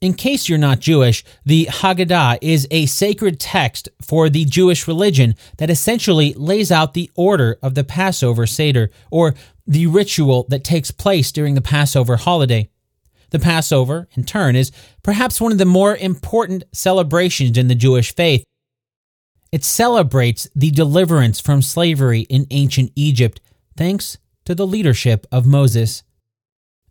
In case you're not Jewish, the Haggadah is a sacred text for the Jewish religion that essentially lays out the order of the Passover Seder, or the ritual that takes place during the Passover holiday. The Passover, in turn, is perhaps one of the more important celebrations in the Jewish faith. It celebrates the deliverance from slavery in ancient Egypt, thanks to the leadership of Moses.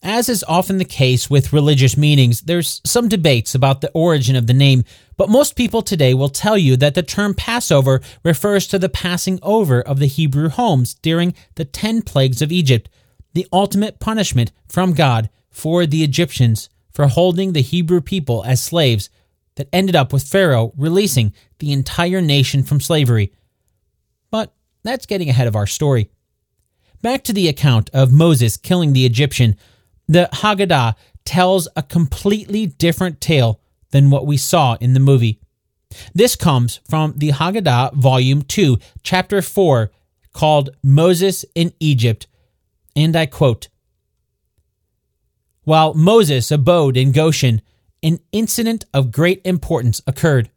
As is often the case with religious meanings, there's some debates about the origin of the name, but most people today will tell you that the term Passover refers to the passing over of the Hebrew homes during the 10 plagues of Egypt, the ultimate punishment from God for the Egyptians for holding the Hebrew people as slaves that ended up with Pharaoh releasing the entire nation from slavery. But that's getting ahead of our story. Back to the account of Moses killing the Egyptian the Haggadah tells a completely different tale than what we saw in the movie. This comes from the Haggadah, Volume 2, Chapter 4, called Moses in Egypt. And I quote While Moses abode in Goshen, an incident of great importance occurred.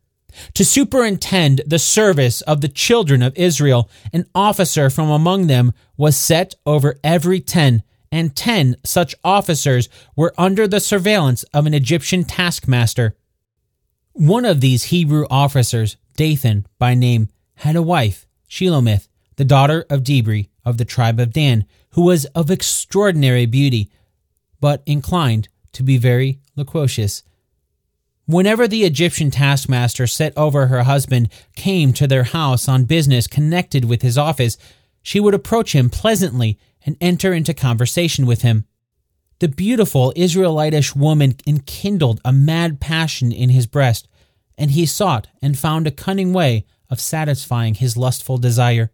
To superintend the service of the children of Israel, an officer from among them was set over every ten and 10 such officers were under the surveillance of an Egyptian taskmaster. One of these Hebrew officers, Dathan by name, had a wife, Shelomith, the daughter of Dibri of the tribe of Dan, who was of extraordinary beauty, but inclined to be very loquacious. Whenever the Egyptian taskmaster set over her husband came to their house on business connected with his office, she would approach him pleasantly and enter into conversation with him. The beautiful Israelitish woman enkindled a mad passion in his breast, and he sought and found a cunning way of satisfying his lustful desire.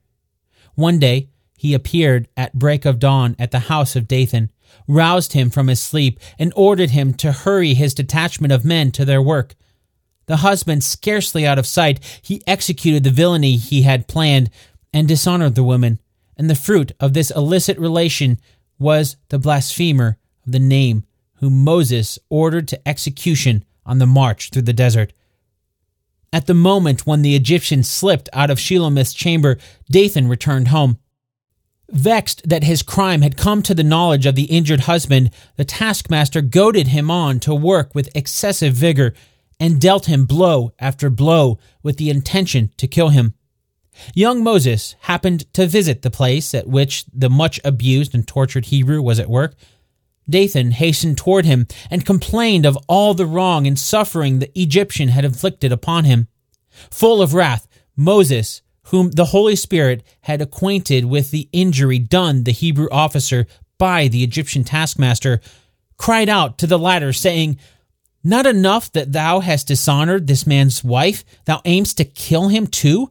One day he appeared at break of dawn at the house of Dathan, roused him from his sleep, and ordered him to hurry his detachment of men to their work. The husband scarcely out of sight, he executed the villainy he had planned and dishonored the woman and the fruit of this illicit relation was the blasphemer of the name whom Moses ordered to execution on the march through the desert. At the moment when the Egyptian slipped out of Shelomith's chamber, Dathan returned home. Vexed that his crime had come to the knowledge of the injured husband, the taskmaster goaded him on to work with excessive vigor and dealt him blow after blow with the intention to kill him. Young Moses happened to visit the place at which the much abused and tortured Hebrew was at work. Dathan hastened toward him and complained of all the wrong and suffering the Egyptian had inflicted upon him. Full of wrath, Moses, whom the Holy Spirit had acquainted with the injury done the Hebrew officer by the Egyptian taskmaster, cried out to the latter, saying, Not enough that thou hast dishonored this man's wife, thou aimst to kill him too?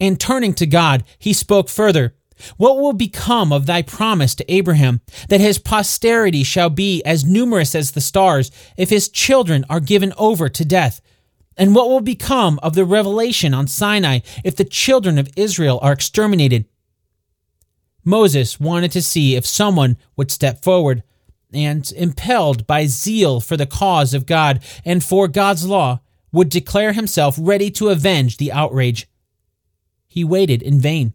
And turning to God, he spoke further. What will become of thy promise to Abraham, that his posterity shall be as numerous as the stars, if his children are given over to death? And what will become of the revelation on Sinai, if the children of Israel are exterminated? Moses wanted to see if someone would step forward, and, impelled by zeal for the cause of God and for God's law, would declare himself ready to avenge the outrage he waited in vain.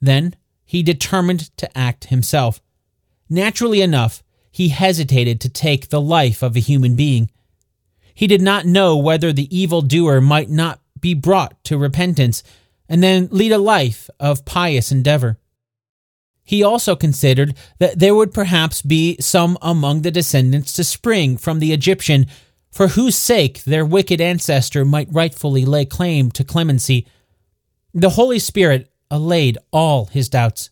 Then he determined to act himself. Naturally enough, he hesitated to take the life of a human being. He did not know whether the evil doer might not be brought to repentance and then lead a life of pious endeavor. He also considered that there would perhaps be some among the descendants to spring from the Egyptian for whose sake their wicked ancestor might rightfully lay claim to clemency the Holy Spirit allayed all his doubts.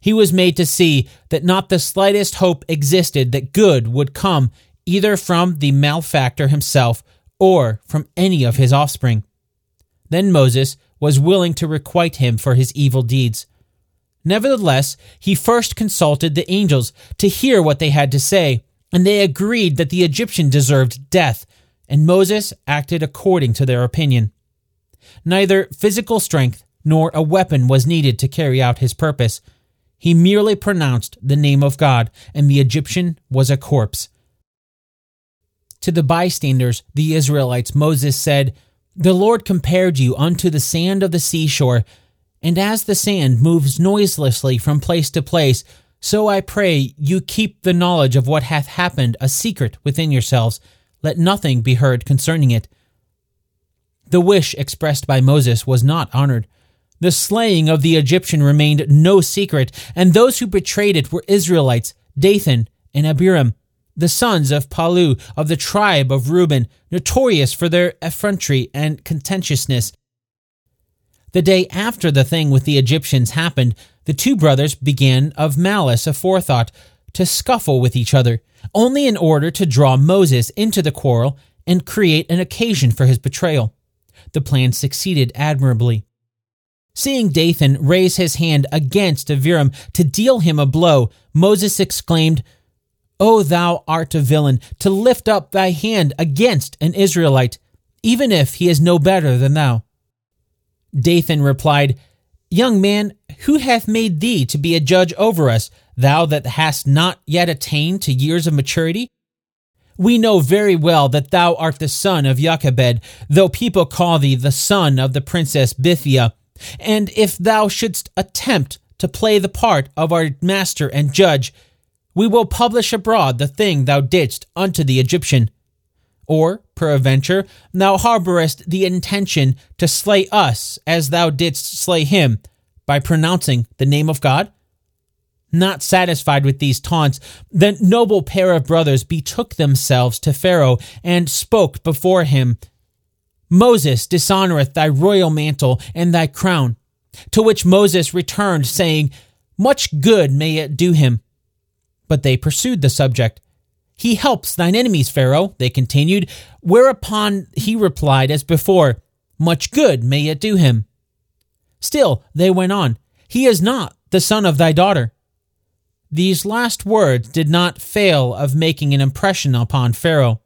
He was made to see that not the slightest hope existed that good would come either from the malefactor himself or from any of his offspring. Then Moses was willing to requite him for his evil deeds. Nevertheless, he first consulted the angels to hear what they had to say, and they agreed that the Egyptian deserved death, and Moses acted according to their opinion. Neither physical strength nor a weapon was needed to carry out his purpose. He merely pronounced the name of God, and the Egyptian was a corpse. To the bystanders, the Israelites, Moses said, The Lord compared you unto the sand of the seashore and as the sand moves noiselessly from place to place, so I pray you keep the knowledge of what hath happened a secret within yourselves. Let nothing be heard concerning it. The wish expressed by Moses was not honored. The slaying of the Egyptian remained no secret, and those who betrayed it were Israelites, Dathan and Abiram, the sons of Pallu of the tribe of Reuben, notorious for their effrontery and contentiousness. The day after the thing with the Egyptians happened, the two brothers began of malice aforethought to scuffle with each other, only in order to draw Moses into the quarrel and create an occasion for his betrayal. The plan succeeded admirably. Seeing Dathan raise his hand against Abiram to deal him a blow, Moses exclaimed, O thou art a villain, to lift up thy hand against an Israelite, even if he is no better than thou. Dathan replied, Young man, who hath made thee to be a judge over us, thou that hast not yet attained to years of maturity? We know very well that thou art the son of Jochebed, though people call thee the son of the princess Bithiah. And if thou shouldst attempt to play the part of our master and judge, we will publish abroad the thing thou didst unto the Egyptian. Or, peradventure, thou harborest the intention to slay us as thou didst slay him by pronouncing the name of God? Not satisfied with these taunts, the noble pair of brothers betook themselves to Pharaoh and spoke before him Moses dishonoreth thy royal mantle and thy crown. To which Moses returned, saying, Much good may it do him. But they pursued the subject. He helps thine enemies, Pharaoh, they continued, whereupon he replied as before, Much good may it do him. Still, they went on, He is not the son of thy daughter. These last words did not fail of making an impression upon Pharaoh.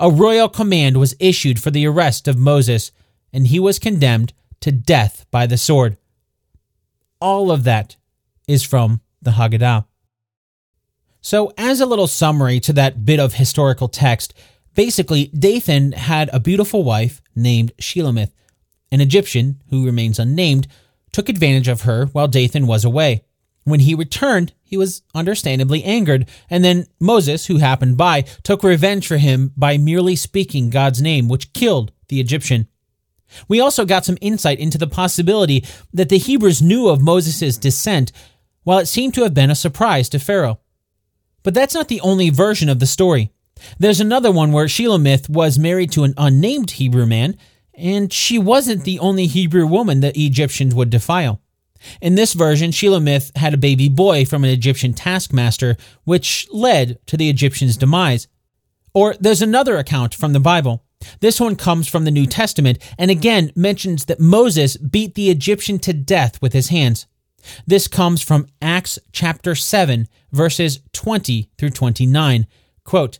A royal command was issued for the arrest of Moses, and he was condemned to death by the sword. All of that is from the Haggadah. So, as a little summary to that bit of historical text, basically, Dathan had a beautiful wife named Shelomith. An Egyptian, who remains unnamed, took advantage of her while Dathan was away. When he returned, he was understandably angered, and then Moses, who happened by, took revenge for him by merely speaking God's name, which killed the Egyptian. We also got some insight into the possibility that the Hebrews knew of Moses' descent, while it seemed to have been a surprise to Pharaoh. But that's not the only version of the story. There's another one where Shelomith was married to an unnamed Hebrew man, and she wasn't the only Hebrew woman the Egyptians would defile. In this version, Shelomith had a baby boy from an Egyptian taskmaster, which led to the Egyptians' demise. Or there's another account from the Bible. This one comes from the New Testament and again mentions that Moses beat the Egyptian to death with his hands. This comes from Acts chapter 7, verses 20 through 29. Quote,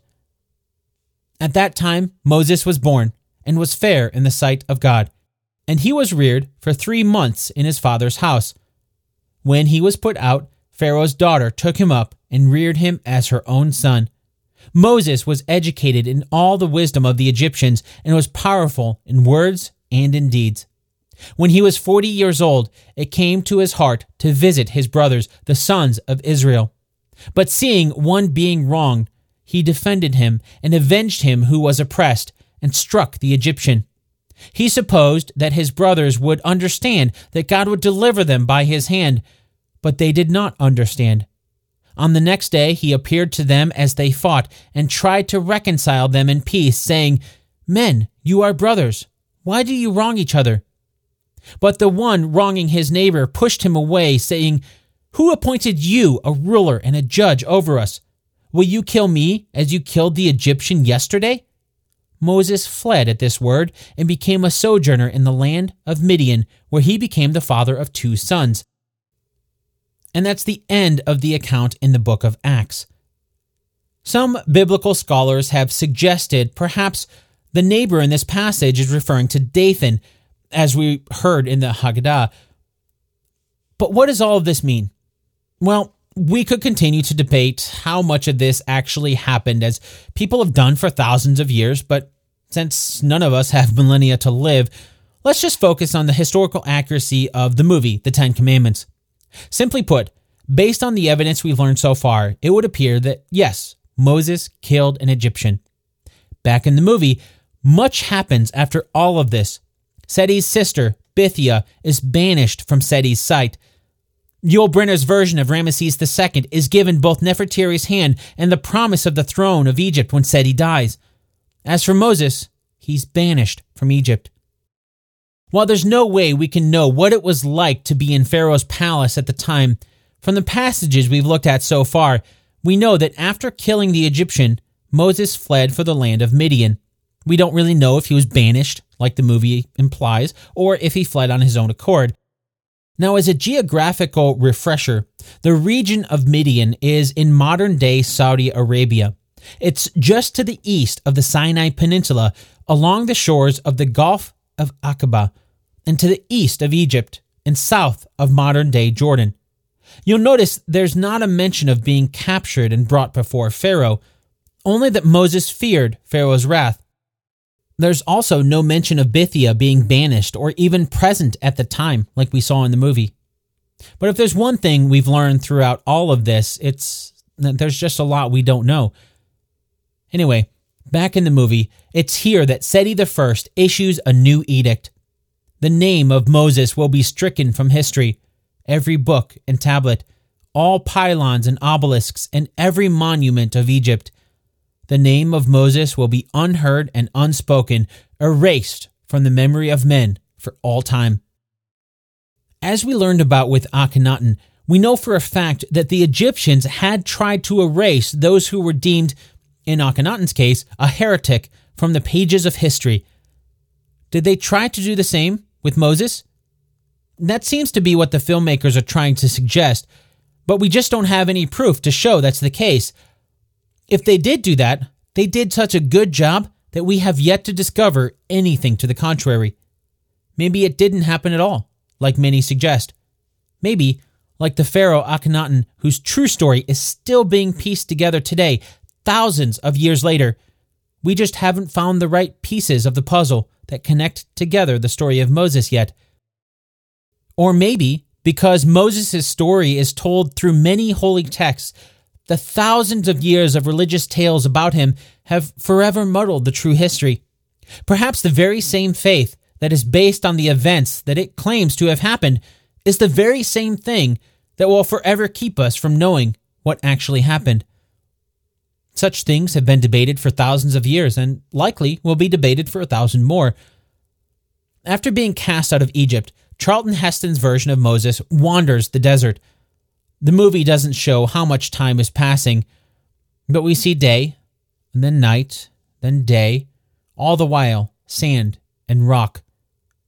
At that time Moses was born and was fair in the sight of God, and he was reared for three months in his father's house. When he was put out, Pharaoh's daughter took him up and reared him as her own son. Moses was educated in all the wisdom of the Egyptians and was powerful in words and in deeds. When he was forty years old, it came to his heart to visit his brothers, the sons of Israel. But seeing one being wronged, he defended him and avenged him who was oppressed, and struck the Egyptian. He supposed that his brothers would understand that God would deliver them by his hand, but they did not understand. On the next day he appeared to them as they fought, and tried to reconcile them in peace, saying, Men, you are brothers. Why do you wrong each other? But the one wronging his neighbor pushed him away, saying, Who appointed you a ruler and a judge over us? Will you kill me as you killed the Egyptian yesterday? Moses fled at this word and became a sojourner in the land of Midian, where he became the father of two sons. And that's the end of the account in the book of Acts. Some biblical scholars have suggested perhaps the neighbor in this passage is referring to Dathan, as we heard in the Haggadah. But what does all of this mean? Well, we could continue to debate how much of this actually happened, as people have done for thousands of years, but since none of us have millennia to live, let's just focus on the historical accuracy of the movie, The Ten Commandments. Simply put, based on the evidence we've learned so far, it would appear that yes, Moses killed an Egyptian. Back in the movie, much happens after all of this. Seti's sister, Bithiah, is banished from Seti's sight. Yul Brynner's version of Ramesses II is given both Nefertiti's hand and the promise of the throne of Egypt when Seti dies. As for Moses, he's banished from Egypt. While there's no way we can know what it was like to be in Pharaoh's palace at the time, from the passages we've looked at so far, we know that after killing the Egyptian, Moses fled for the land of Midian. We don't really know if he was banished, like the movie implies, or if he fled on his own accord. Now, as a geographical refresher, the region of Midian is in modern day Saudi Arabia. It's just to the east of the Sinai Peninsula, along the shores of the Gulf of Aqaba, and to the east of Egypt and south of modern day Jordan. You'll notice there's not a mention of being captured and brought before Pharaoh, only that Moses feared Pharaoh's wrath. There's also no mention of Bithiah being banished or even present at the time, like we saw in the movie. But if there's one thing we've learned throughout all of this, it's that there's just a lot we don't know. Anyway, back in the movie, it's here that Seti I issues a new edict. The name of Moses will be stricken from history every book and tablet, all pylons and obelisks, and every monument of Egypt. The name of Moses will be unheard and unspoken, erased from the memory of men for all time. As we learned about with Akhenaten, we know for a fact that the Egyptians had tried to erase those who were deemed, in Akhenaten's case, a heretic from the pages of history. Did they try to do the same with Moses? That seems to be what the filmmakers are trying to suggest, but we just don't have any proof to show that's the case. If they did do that, they did such a good job that we have yet to discover anything to the contrary. Maybe it didn't happen at all, like many suggest. Maybe, like the pharaoh Akhenaten, whose true story is still being pieced together today, thousands of years later, we just haven't found the right pieces of the puzzle that connect together the story of Moses yet. Or maybe because Moses' story is told through many holy texts, the thousands of years of religious tales about him have forever muddled the true history. Perhaps the very same faith that is based on the events that it claims to have happened is the very same thing that will forever keep us from knowing what actually happened. Such things have been debated for thousands of years and likely will be debated for a thousand more. After being cast out of Egypt, Charlton Heston's version of Moses wanders the desert. The movie doesn't show how much time is passing, but we see day, and then night, then day, all the while sand and rock.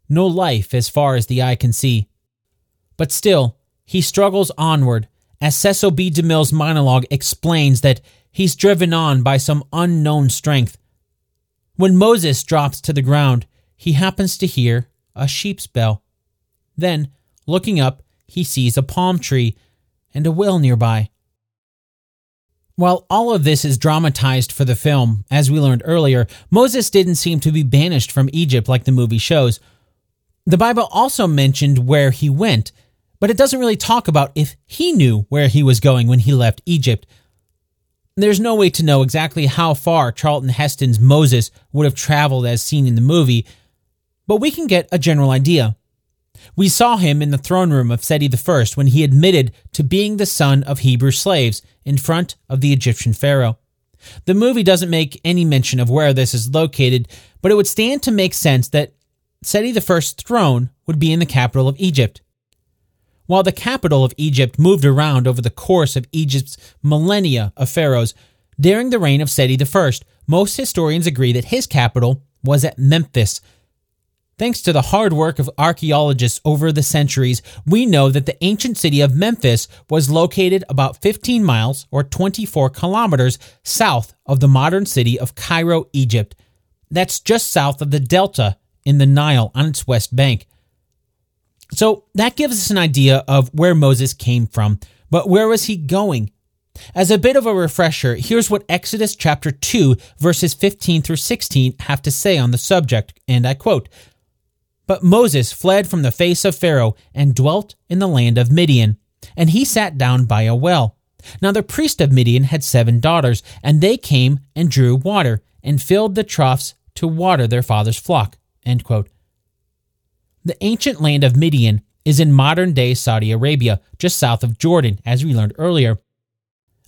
No life as far as the eye can see. But still, he struggles onward, as Cecil B. DeMille's monologue explains that he's driven on by some unknown strength. When Moses drops to the ground, he happens to hear a sheep's bell. Then, looking up, he sees a palm tree and a well nearby. While all of this is dramatized for the film, as we learned earlier, Moses didn't seem to be banished from Egypt like the movie shows. The Bible also mentioned where he went, but it doesn't really talk about if he knew where he was going when he left Egypt. There's no way to know exactly how far Charlton Heston's Moses would have traveled as seen in the movie, but we can get a general idea. We saw him in the throne room of Seti I when he admitted to being the son of Hebrew slaves in front of the Egyptian pharaoh. The movie doesn't make any mention of where this is located, but it would stand to make sense that Seti I's throne would be in the capital of Egypt. While the capital of Egypt moved around over the course of Egypt's millennia of pharaohs, during the reign of Seti I, most historians agree that his capital was at Memphis, Thanks to the hard work of archaeologists over the centuries, we know that the ancient city of Memphis was located about 15 miles or 24 kilometers south of the modern city of Cairo, Egypt. That's just south of the delta in the Nile on its west bank. So that gives us an idea of where Moses came from, but where was he going? As a bit of a refresher, here's what Exodus chapter 2, verses 15 through 16 have to say on the subject, and I quote But Moses fled from the face of Pharaoh and dwelt in the land of Midian, and he sat down by a well. Now the priest of Midian had seven daughters, and they came and drew water, and filled the troughs to water their father's flock. The ancient land of Midian is in modern day Saudi Arabia, just south of Jordan, as we learned earlier.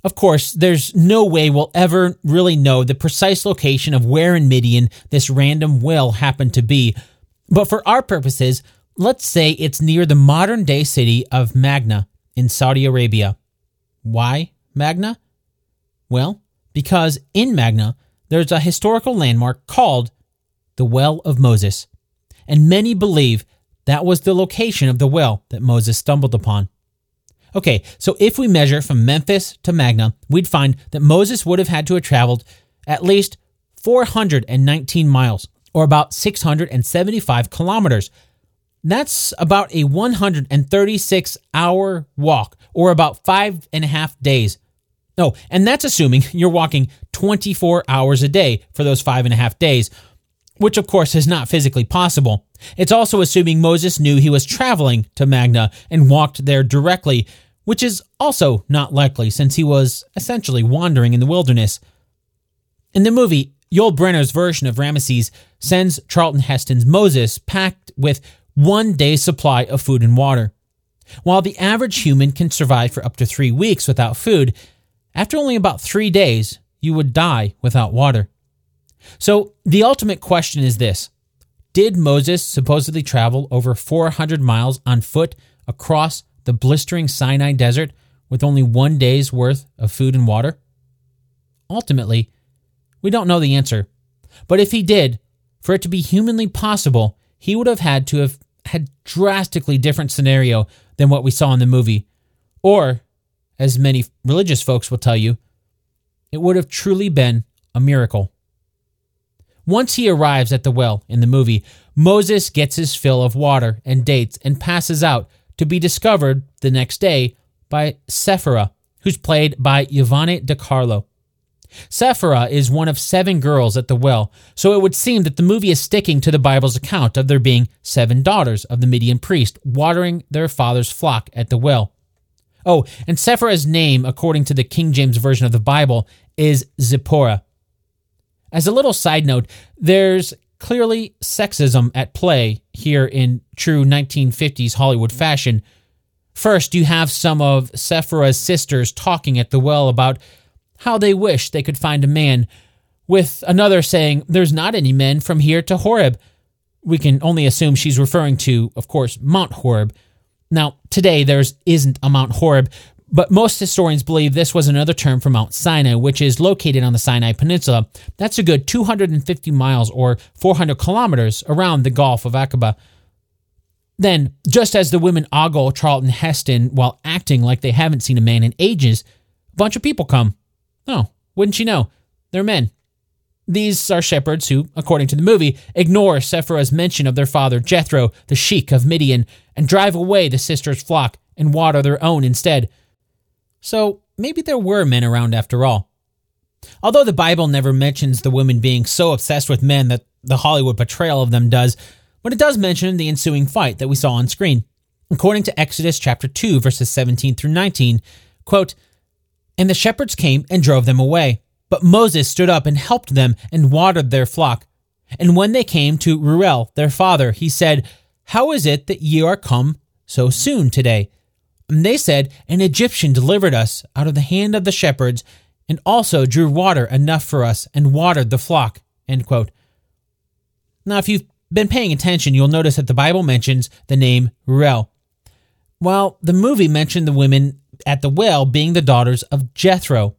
Of course, there's no way we'll ever really know the precise location of where in Midian this random well happened to be, but for our purposes, let's say it's near the modern day city of Magna in Saudi Arabia. Why Magna? Well, because in Magna, there's a historical landmark called the Well of Moses, and many believe that was the location of the well that Moses stumbled upon. Okay, so if we measure from Memphis to Magna, we'd find that Moses would have had to have traveled at least 419 miles, or about 675 kilometers. That's about a 136 hour walk, or about five and a half days. No, and that's assuming you're walking 24 hours a day for those five and a half days, which of course is not physically possible. It's also assuming Moses knew he was traveling to Magna and walked there directly, which is also not likely since he was essentially wandering in the wilderness. In the movie, Yul Brynner's version of Ramesses sends Charlton Heston's Moses packed with one day's supply of food and water. While the average human can survive for up to three weeks without food, after only about three days, you would die without water. So the ultimate question is this Did Moses supposedly travel over 400 miles on foot across the blistering Sinai desert with only one day's worth of food and water? Ultimately, we don't know the answer. But if he did, for it to be humanly possible, he would have had to have had drastically different scenario than what we saw in the movie. Or, as many religious folks will tell you, it would have truly been a miracle. Once he arrives at the well in the movie, Moses gets his fill of water and dates and passes out to be discovered the next day by Sephora, who's played by Yvonne De Carlo. Sephora is one of seven girls at the well, so it would seem that the movie is sticking to the Bible's account of there being seven daughters of the Midian priest watering their father's flock at the well. Oh, and Sephora's name, according to the King James Version of the Bible, is Zipporah. As a little side note, there's clearly sexism at play here in true 1950s Hollywood fashion. First, you have some of Sephora's sisters talking at the well about how they wish they could find a man, with another saying, There's not any men from here to Horeb. We can only assume she's referring to, of course, Mount Horeb. Now, today there isn't a Mount Horeb, but most historians believe this was another term for Mount Sinai, which is located on the Sinai Peninsula. That's a good 250 miles or 400 kilometers around the Gulf of Aqaba. Then, just as the women ogle Charlton Heston while acting like they haven't seen a man in ages, a bunch of people come. Oh, wouldn't you know? They're men. These are shepherds who, according to the movie, ignore Sephora's mention of their father Jethro, the sheik of Midian, and drive away the sisters' flock and water their own instead. So maybe there were men around after all. Although the Bible never mentions the women being so obsessed with men that the Hollywood portrayal of them does, but it does mention the ensuing fight that we saw on screen. According to Exodus chapter 2 verses 17 through 19, quote, And the shepherds came and drove them away, but Moses stood up and helped them and watered their flock. And when they came to Reuel, their father, he said, How is it that ye are come so soon today? And they said, An Egyptian delivered us out of the hand of the shepherds, and also drew water enough for us, and watered the flock. Now, if you've been paying attention, you'll notice that the Bible mentions the name Reuel, while the movie mentioned the women at the well being the daughters of Jethro.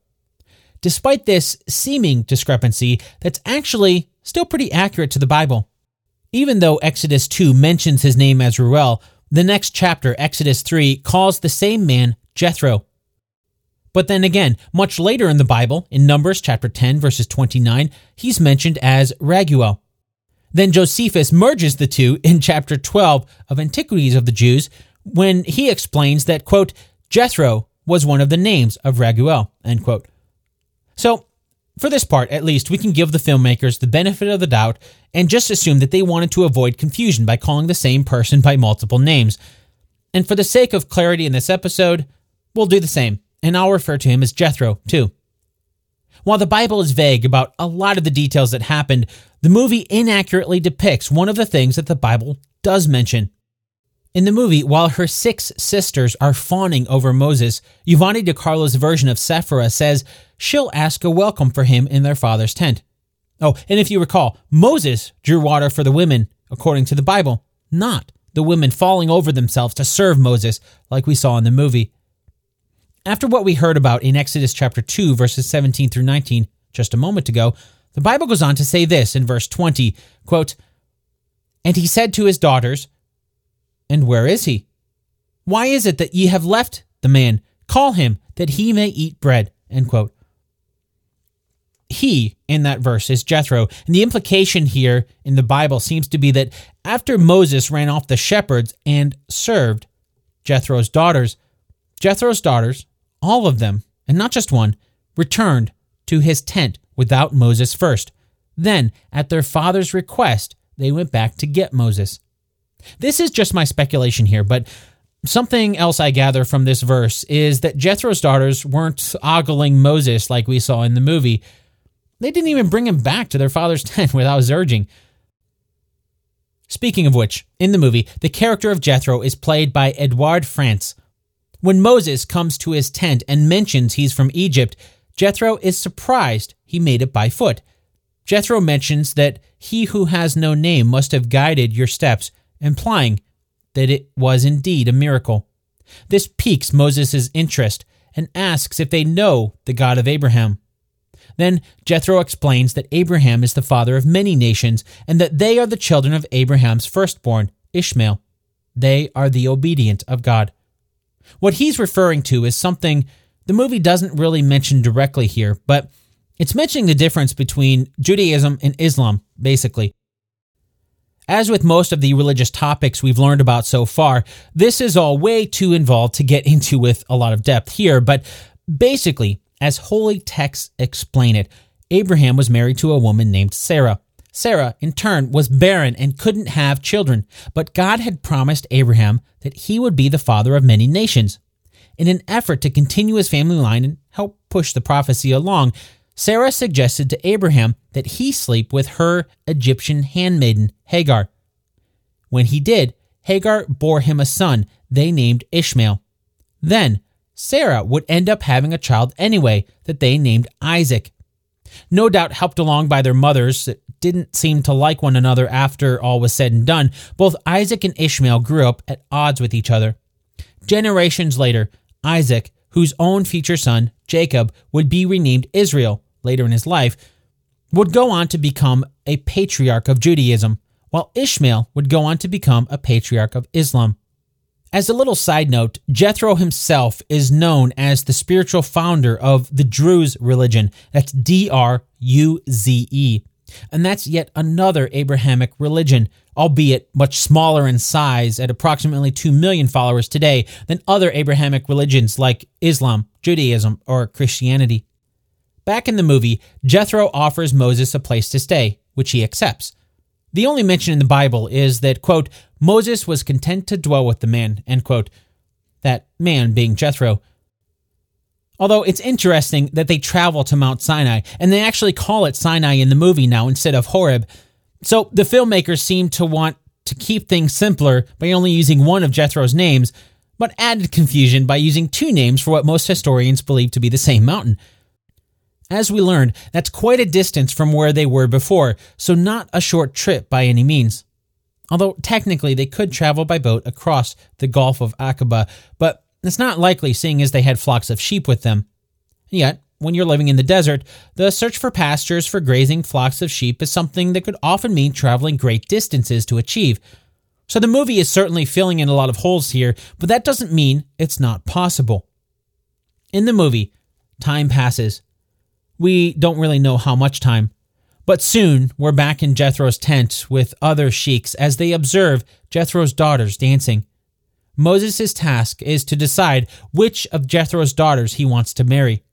Despite this seeming discrepancy, that's actually still pretty accurate to the Bible. Even though Exodus 2 mentions his name as Reuel, the next chapter, Exodus 3, calls the same man Jethro. But then again, much later in the Bible, in Numbers chapter 10, verses 29, he's mentioned as Raguel. Then Josephus merges the two in chapter 12 of Antiquities of the Jews when he explains that, quote, Jethro was one of the names of Raguel, end quote. So, for this part, at least, we can give the filmmakers the benefit of the doubt and just assume that they wanted to avoid confusion by calling the same person by multiple names. And for the sake of clarity in this episode, we'll do the same, and I'll refer to him as Jethro, too. While the Bible is vague about a lot of the details that happened, the movie inaccurately depicts one of the things that the Bible does mention. In the movie, while her six sisters are fawning over Moses, Yvonne De Carlo's version of Sephora says she'll ask a welcome for him in their father's tent. Oh, and if you recall, Moses drew water for the women, according to the Bible, not the women falling over themselves to serve Moses, like we saw in the movie. After what we heard about in Exodus chapter 2, verses 17 through 19, just a moment ago, the Bible goes on to say this in verse 20 quote, And he said to his daughters, And where is he? Why is it that ye have left the man? Call him, that he may eat bread. He in that verse is Jethro. And the implication here in the Bible seems to be that after Moses ran off the shepherds and served Jethro's daughters, Jethro's daughters, all of them, and not just one, returned to his tent without Moses first. Then, at their father's request, they went back to get Moses. This is just my speculation here, but something else I gather from this verse is that Jethro's daughters weren't ogling Moses like we saw in the movie. They didn't even bring him back to their father's tent without his urging. Speaking of which, in the movie, the character of Jethro is played by Eduard Franz. When Moses comes to his tent and mentions he's from Egypt, Jethro is surprised he made it by foot. Jethro mentions that he who has no name must have guided your steps, implying that it was indeed a miracle. This piques Moses' interest and asks if they know the God of Abraham. Then Jethro explains that Abraham is the father of many nations and that they are the children of Abraham's firstborn, Ishmael. They are the obedient of God. What he's referring to is something the movie doesn't really mention directly here, but it's mentioning the difference between Judaism and Islam, basically. As with most of the religious topics we've learned about so far, this is all way too involved to get into with a lot of depth here, but basically, as holy texts explain it, Abraham was married to a woman named Sarah. Sarah, in turn, was barren and couldn't have children, but God had promised Abraham that he would be the father of many nations. In an effort to continue his family line and help push the prophecy along, Sarah suggested to Abraham that he sleep with her Egyptian handmaiden, Hagar. When he did, Hagar bore him a son they named Ishmael. Then Sarah would end up having a child anyway that they named Isaac. No doubt helped along by their mothers that didn't seem to like one another after all was said and done, both Isaac and Ishmael grew up at odds with each other. Generations later, Isaac, whose own future son, Jacob, would be renamed Israel later in his life, would go on to become a patriarch of Judaism, while Ishmael would go on to become a patriarch of Islam. As a little side note, Jethro himself is known as the spiritual founder of the Druze religion. That's D R U Z E. And that's yet another Abrahamic religion, albeit much smaller in size at approximately 2 million followers today than other Abrahamic religions like Islam, Judaism, or Christianity. Back in the movie, Jethro offers Moses a place to stay, which he accepts. The only mention in the Bible is that, quote, Moses was content to dwell with the man, end quote. That man being Jethro. Although it's interesting that they travel to Mount Sinai, and they actually call it Sinai in the movie now instead of Horeb. So the filmmakers seem to want to keep things simpler by only using one of Jethro's names, but added confusion by using two names for what most historians believe to be the same mountain. As we learned, that's quite a distance from where they were before, so not a short trip by any means. Although technically they could travel by boat across the Gulf of Aqaba, but it's not likely seeing as they had flocks of sheep with them. Yet, when you're living in the desert, the search for pastures for grazing flocks of sheep is something that could often mean traveling great distances to achieve. So the movie is certainly filling in a lot of holes here, but that doesn't mean it's not possible. In the movie, time passes. We don't really know how much time. But soon, we're back in Jethro's tent with other sheiks as they observe Jethro's daughters dancing. Moses' task is to decide which of Jethro's daughters he wants to marry.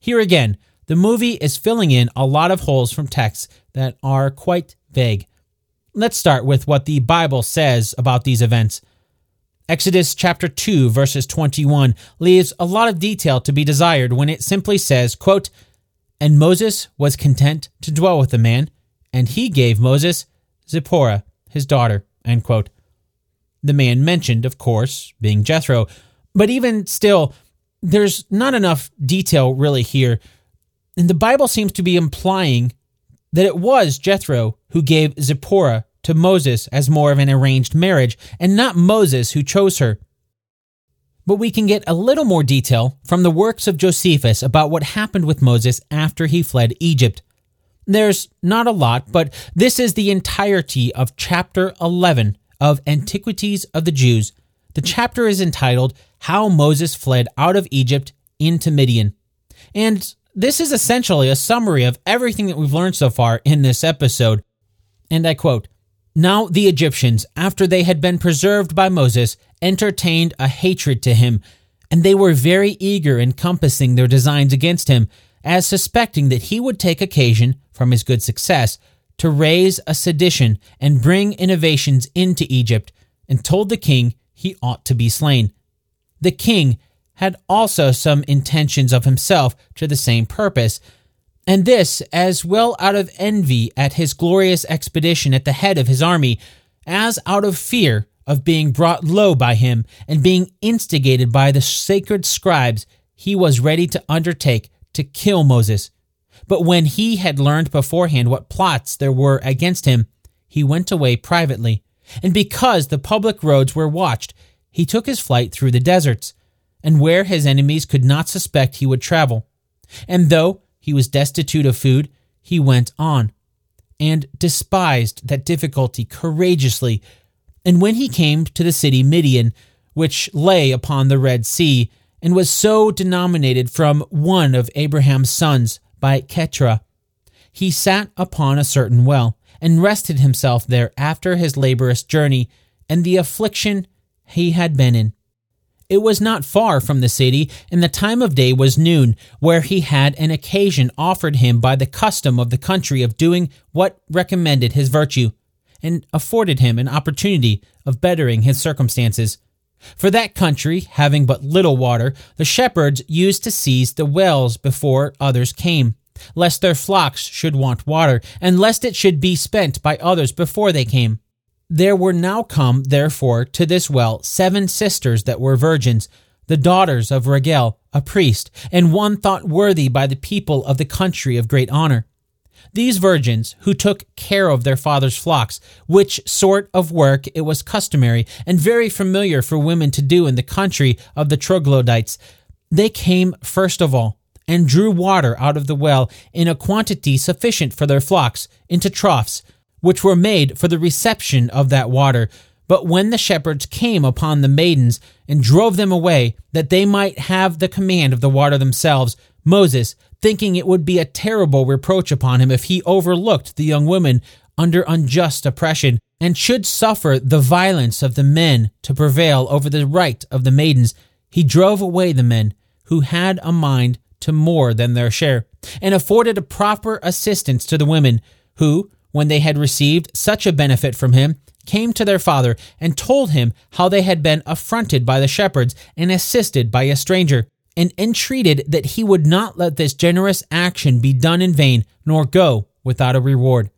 Here again, the movie is filling in a lot of holes from texts that are quite vague. Let's start with what the Bible says about these events. Exodus chapter 2 verses 21 leaves a lot of detail to be desired when it simply says, quote, "And Moses was content to dwell with the man, and he gave Moses Zipporah, his daughter." The man mentioned, of course, being Jethro, but even still, there's not enough detail really here. And the Bible seems to be implying that it was Jethro who gave Zipporah to Moses as more of an arranged marriage, and not Moses who chose her. But we can get a little more detail from the works of Josephus about what happened with Moses after he fled Egypt. There's not a lot, but this is the entirety of chapter 11 of Antiquities of the Jews. The chapter is entitled How Moses Fled Out of Egypt into Midian. And this is essentially a summary of everything that we've learned so far in this episode. And I quote Now the Egyptians, after they had been preserved by Moses, entertained a hatred to him, and they were very eager in compassing their designs against him, as suspecting that he would take occasion, from his good success, to raise a sedition and bring innovations into Egypt, and told the king he ought to be slain. The king had also some intentions of himself to the same purpose, and this as well out of envy at his glorious expedition at the head of his army, as out of fear of being brought low by him and being instigated by the sacred scribes, he was ready to undertake to kill Moses. But when he had learned beforehand what plots there were against him, he went away privately. And because the public roads were watched, he took his flight through the deserts and where his enemies could not suspect he would travel. And though he was destitute of food, he went on, and despised that difficulty courageously. And when he came to the city Midian, which lay upon the Red Sea, and was so denominated from one of Abraham's sons by Keturah, he sat upon a certain well, and rested himself there after his laborious journey, and the affliction he had been in. It was not far from the city, and the time of day was noon, where he had an occasion offered him by the custom of the country of doing what recommended his virtue, and afforded him an opportunity of bettering his circumstances. For that country, having but little water, the shepherds used to seize the wells before others came, lest their flocks should want water, and lest it should be spent by others before they came. There were now come, therefore, to this well seven sisters that were virgins, the daughters of Raguel, a priest, and one thought worthy by the people of the country of great honor. These virgins, who took care of their father's flocks, which sort of work it was customary and very familiar for women to do in the country of the troglodytes, they came first of all and drew water out of the well in a quantity sufficient for their flocks into troughs which were made for the reception of that water. But when the shepherds came upon the maidens and drove them away, that they might have the command of the water themselves, Moses, thinking it would be a terrible reproach upon him if he overlooked the young women under unjust oppression, and should suffer the violence of the men to prevail over the right of the maidens, he drove away the men who had a mind to more than their share, and afforded a proper assistance to the women, who, when they had received such a benefit from him, came to their father and told him how they had been affronted by the shepherds and assisted by a stranger, and entreated that he would not let this generous action be done in vain, nor go without a reward.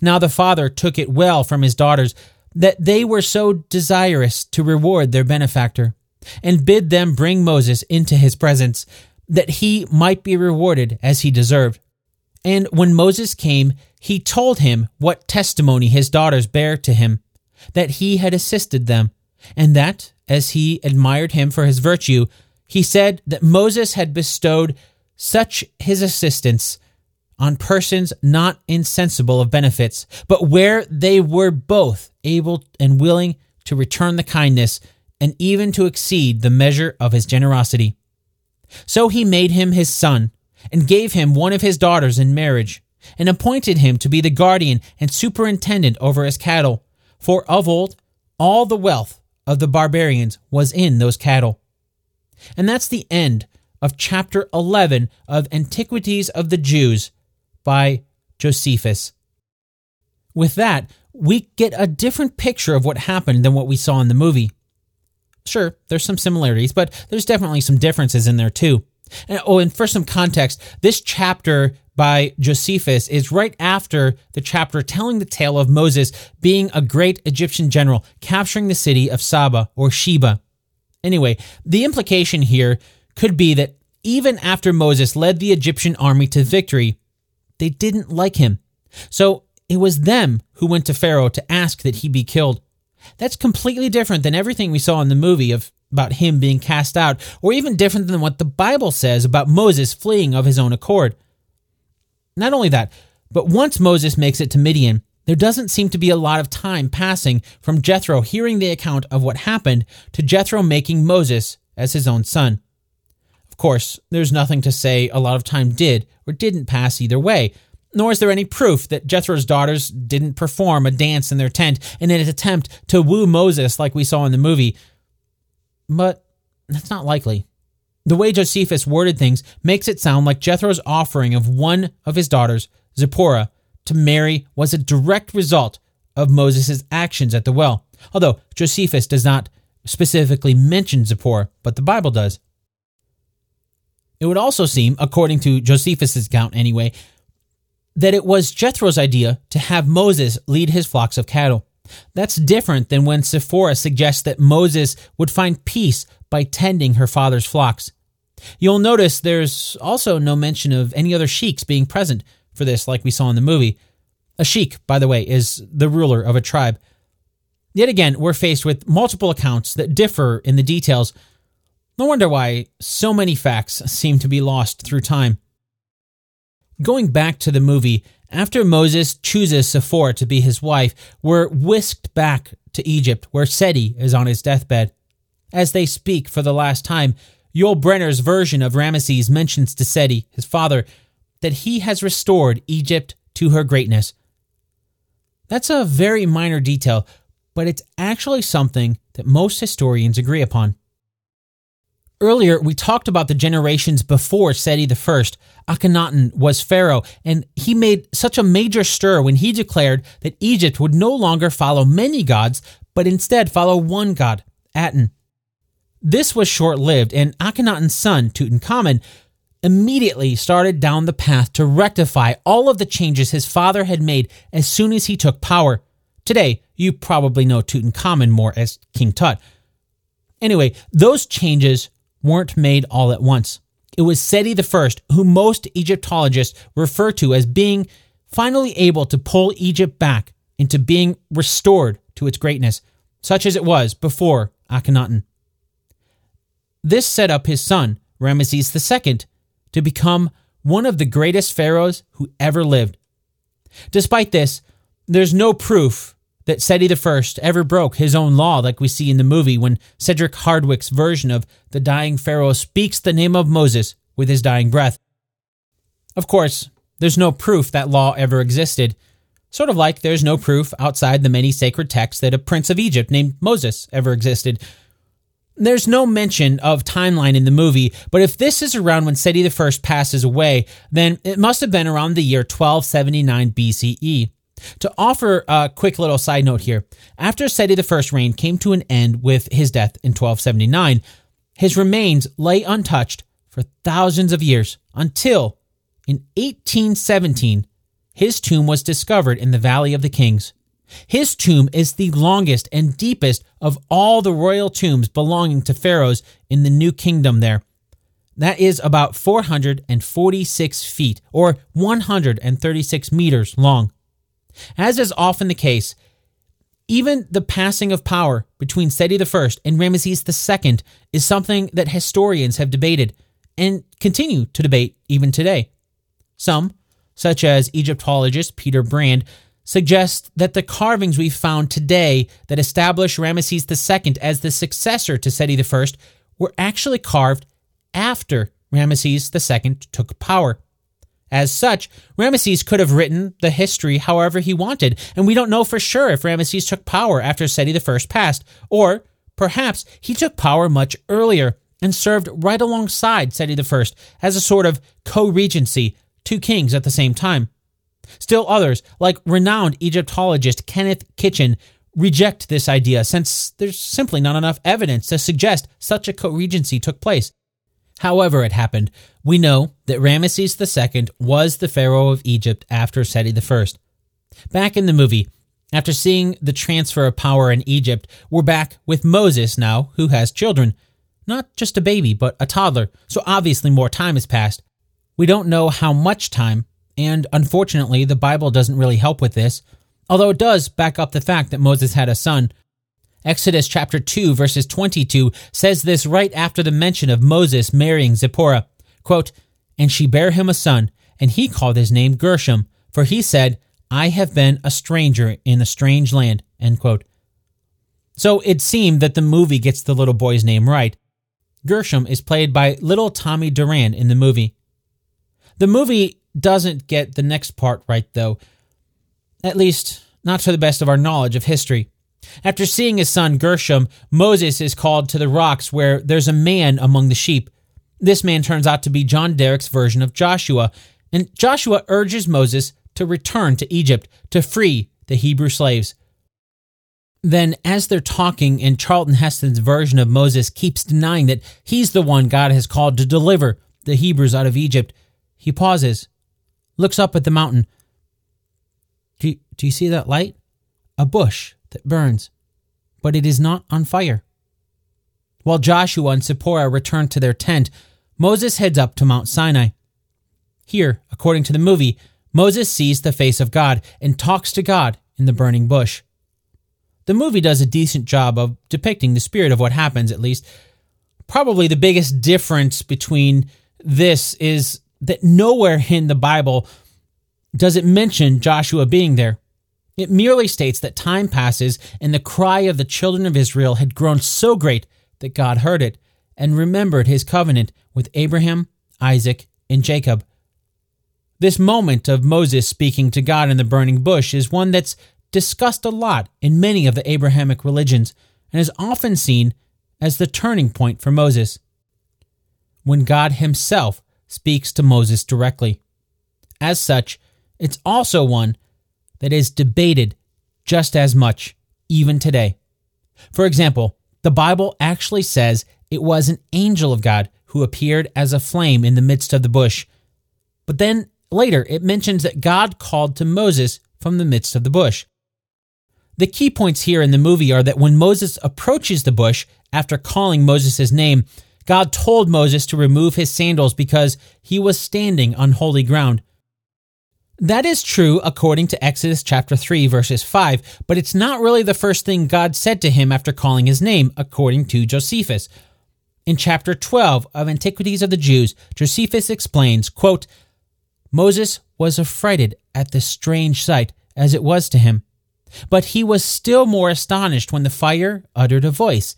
Now the father took it well from his daughters that they were so desirous to reward their benefactor, and bid them bring Moses into his presence, that he might be rewarded as he deserved. And when Moses came, he told him what testimony his daughters bare to him, that he had assisted them, and that, as he admired him for his virtue, he said that Moses had bestowed such his assistance on persons not insensible of benefits, but where they were both able and willing to return the kindness and even to exceed the measure of his generosity. So he made him his son, and gave him one of his daughters in marriage, and appointed him to be the guardian and superintendent over his cattle. For of old, all the wealth of the barbarians was in those cattle. And that's the end of chapter 11 of Antiquities of the Jews by Josephus. With that, we get a different picture of what happened than what we saw in the movie. Sure, there's some similarities, but there's definitely some differences in there too. And, oh, and for some context, this chapter by Josephus is right after the chapter telling the tale of Moses being a great Egyptian general capturing the city of Saba or Sheba. Anyway, the implication here could be that even after Moses led the Egyptian army to victory, they didn't like him. So it was them who went to Pharaoh to ask that he be killed. That's completely different than everything we saw in the movie of about him being cast out, or even different than what the Bible says about Moses fleeing of his own accord. Not only that, but once Moses makes it to Midian, there doesn't seem to be a lot of time passing from Jethro hearing the account of what happened to Jethro making Moses as his own son. Of course, there's nothing to say a lot of time did or didn't pass either way, nor is there any proof that Jethro's daughters didn't perform a dance in their tent in an attempt to woo Moses like we saw in the movie. But that's not likely. The way Josephus worded things makes it sound like Jethro's offering of one of his daughters, Zipporah, to marry was a direct result of Moses' actions at the well, although Josephus does not specifically mention Zippor, but the Bible does. It would also seem, according to Josephus' account anyway, that it was Jethro's idea to have Moses lead his flocks of cattle. That's different than when Sephora suggests that Moses would find peace by tending her father's flocks. You'll notice there's also no mention of any other sheiks being present for this, like we saw in the movie. A sheik, by the way, is the ruler of a tribe. Yet again, we're faced with multiple accounts that differ in the details, no wonder why so many facts seem to be lost through time. Going back to the movie, after Moses chooses Sephora to be his wife, we're whisked back to Egypt, where Seti is on his deathbed. As they speak for the last time, Yul Brynner's version of Ramesses mentions to Seti, his father, that he has restored Egypt to her greatness. That's a very minor detail, but it's actually something that most historians agree upon. Earlier, we talked about the generations before Seti I. Akhenaten was pharaoh, and he made such a major stir when he declared that Egypt would no longer follow many gods, but instead follow one god, Aten. This was short lived, and Akhenaten's son, Tutankhamun, immediately started down the path to rectify all of the changes his father had made as soon as he took power. Today, you probably know Tutankhamun more as King Tut. Anyway, those changes weren't made all at once. It was Seti I who most Egyptologists refer to as being finally able to pull Egypt back into being restored to its greatness, such as it was before Akhenaten. This set up his son, Ramesses II, to become one of the greatest pharaohs who ever lived. Despite this, there's no proof that Seti I ever broke his own law, like we see in the movie when Cedric Hardwicke's version of the dying pharaoh speaks the name of Moses with his dying breath. Of course, there's no proof that law ever existed, sort of like there's no proof outside the many sacred texts that a prince of Egypt named Moses ever existed. There's no mention of timeline in the movie, but if this is around when Seti I passes away, then it must have been around the year 1279 BCE. To offer a quick little side note here, after Seti I's reign came to an end with his death in 1279, his remains lay untouched for thousands of years until in 1817 his tomb was discovered in the Valley of the Kings. His tomb is the longest and deepest of all the royal tombs belonging to pharaohs in the New Kingdom there. That is about 446 feet or 136 meters long. As is often the case, even the passing of power between Seti I and Ramesses II is something that historians have debated, and continue to debate even today. Some, such as Egyptologist Peter Brand, suggest that the carvings we found today that establish Ramesses II as the successor to Seti I were actually carved after Ramesses II took power. As such, Ramesses could have written the history however he wanted, and we don't know for sure if Ramesses took power after Seti I passed, or perhaps he took power much earlier and served right alongside Seti I as a sort of co regency, two kings at the same time. Still others, like renowned Egyptologist Kenneth Kitchen, reject this idea since there's simply not enough evidence to suggest such a co regency took place. However, it happened, we know that Ramesses II was the pharaoh of Egypt after Seti I. Back in the movie, after seeing the transfer of power in Egypt, we're back with Moses now, who has children. Not just a baby, but a toddler, so obviously more time has passed. We don't know how much time, and unfortunately, the Bible doesn't really help with this, although it does back up the fact that Moses had a son. Exodus chapter 2 verses 22 says this right after the mention of Moses marrying Zipporah. Quote, And she bare him a son, and he called his name Gershom, for he said, I have been a stranger in a strange land. End quote. So it seemed that the movie gets the little boy's name right. Gershom is played by little Tommy Duran in the movie. The movie doesn't get the next part right, though. At least, not to the best of our knowledge of history. After seeing his son Gershom, Moses is called to the rocks where there's a man among the sheep. This man turns out to be John Derek's version of Joshua, and Joshua urges Moses to return to Egypt to free the Hebrew slaves. Then, as they're talking, and Charlton Heston's version of Moses keeps denying that he's the one God has called to deliver the Hebrews out of Egypt, he pauses looks up at the mountain. Do you, do you see that light? A bush that burns, but it is not on fire. While Joshua and Zipporah return to their tent, Moses heads up to Mount Sinai. Here, according to the movie, Moses sees the face of God and talks to God in the burning bush. The movie does a decent job of depicting the spirit of what happens, at least. Probably the biggest difference between this is that nowhere in the Bible does it mention Joshua being there. It merely states that time passes and the cry of the children of Israel had grown so great that God heard it and remembered his covenant with Abraham, Isaac, and Jacob. This moment of Moses speaking to God in the burning bush is one that's discussed a lot in many of the Abrahamic religions and is often seen as the turning point for Moses. When God himself speaks to Moses directly. As such, it's also one that is debated just as much, even today. For example, the Bible actually says it was an angel of God who appeared as a flame in the midst of the bush. But then later it mentions that God called to Moses from the midst of the bush. The key points here in the movie are that when Moses approaches the bush after calling Moses' name, God told Moses to remove his sandals because he was standing on holy ground. That is true according to Exodus chapter 3 verses 5, but it's not really the first thing God said to him after calling his name, according to Josephus. In chapter 12 of Antiquities of the Jews, Josephus explains, quote, Moses was affrighted at this strange sight, as it was to him. But he was still more astonished when the fire uttered a voice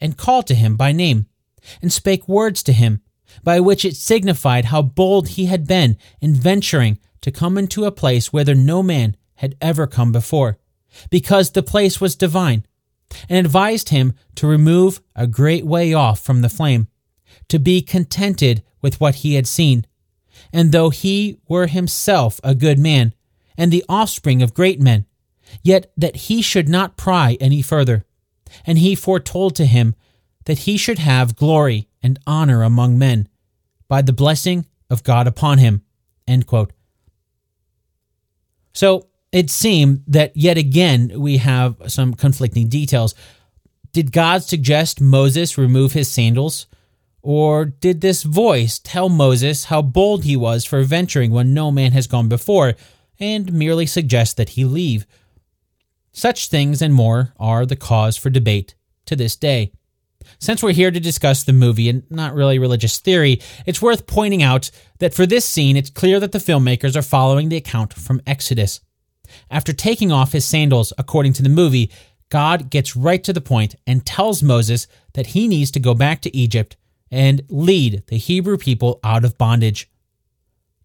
and called to him by name and spake words to him, by which it signified how bold he had been in venturing to come into a place whither no man had ever come before, because the place was divine, and advised him to remove a great way off from the flame, to be contented with what he had seen. And though he were himself a good man, and the offspring of great men, yet that he should not pry any further. And he foretold to him that he should have glory and honor among men by the blessing of God upon him. So it seemed that yet again we have some conflicting details. Did God suggest Moses remove his sandals? Or did this voice tell Moses how bold he was for venturing when no man has gone before, and merely suggest that he leave? Such things and more are the cause for debate to this day. Since we're here to discuss the movie and not really religious theory, it's worth pointing out that for this scene, it's clear that the filmmakers are following the account from Exodus. After taking off his sandals, according to the movie, God gets right to the point and tells Moses that he needs to go back to Egypt and lead the Hebrew people out of bondage.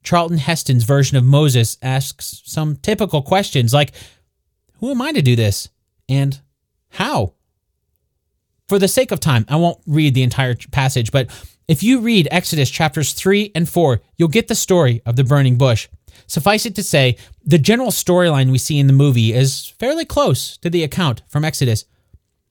Charlton Heston's version of Moses asks some typical questions like, Who am I to do this? And how? For the sake of time, I won't read the entire passage, but if you read Exodus chapters 3 and 4, you'll get the story of the burning bush. Suffice it to say, the general storyline we see in the movie is fairly close to the account from Exodus.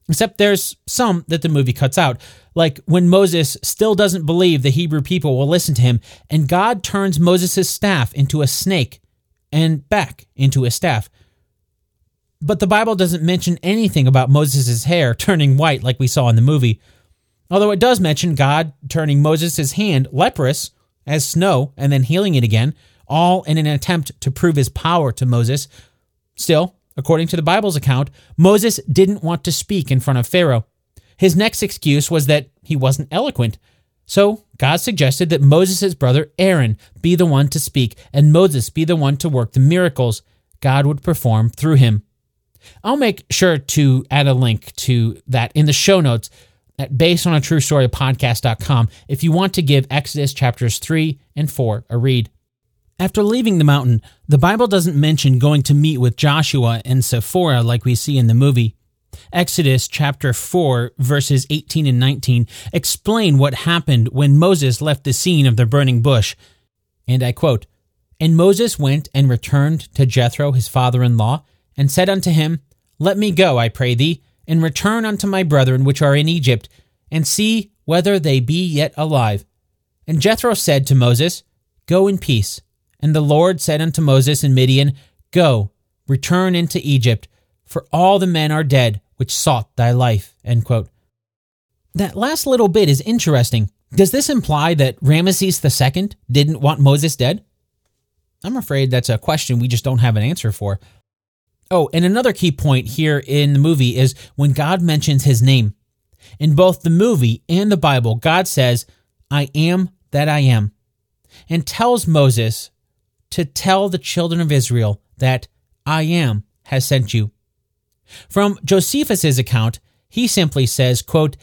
Except there's some that the movie cuts out, like when Moses still doesn't believe the Hebrew people will listen to him, and God turns Moses' staff into a snake and back into a staff. But the Bible doesn't mention anything about Moses' hair turning white like we saw in the movie. Although it does mention God turning Moses' hand leprous as snow and then healing it again, all in an attempt to prove his power to Moses. Still, according to the Bible's account, Moses didn't want to speak in front of Pharaoh. His next excuse was that he wasn't eloquent. So God suggested that Moses' brother Aaron be the one to speak and Moses be the one to work the miracles God would perform through him. I'll make sure to add a link to that in the show notes at based on a true story podcast.com if you want to give Exodus chapters 3 and 4 a read. After leaving the mountain, the Bible doesn't mention going to meet with Joshua and Sephora like we see in the movie. Exodus chapter 4, verses 18 and 19 explain what happened when Moses left the scene of the burning bush. And I quote And Moses went and returned to Jethro, his father in law, and said unto him, Let me go, I pray thee, and return unto my brethren which are in Egypt, and see whether they be yet alive. And Jethro said to Moses, Go in peace. And the Lord said unto Moses in Midian, Go, return into Egypt, for all the men are dead which sought thy life. That last little bit is interesting. Does this imply that Ramesses II didn't want Moses dead? I'm afraid that's a question we just don't have an answer for. Oh, and another key point here in the movie is when God mentions his name. In both the movie and the Bible, God says, I am that I am, and tells Moses to tell the children of Israel that I am has sent you. From Josephus's account, he simply says, quote,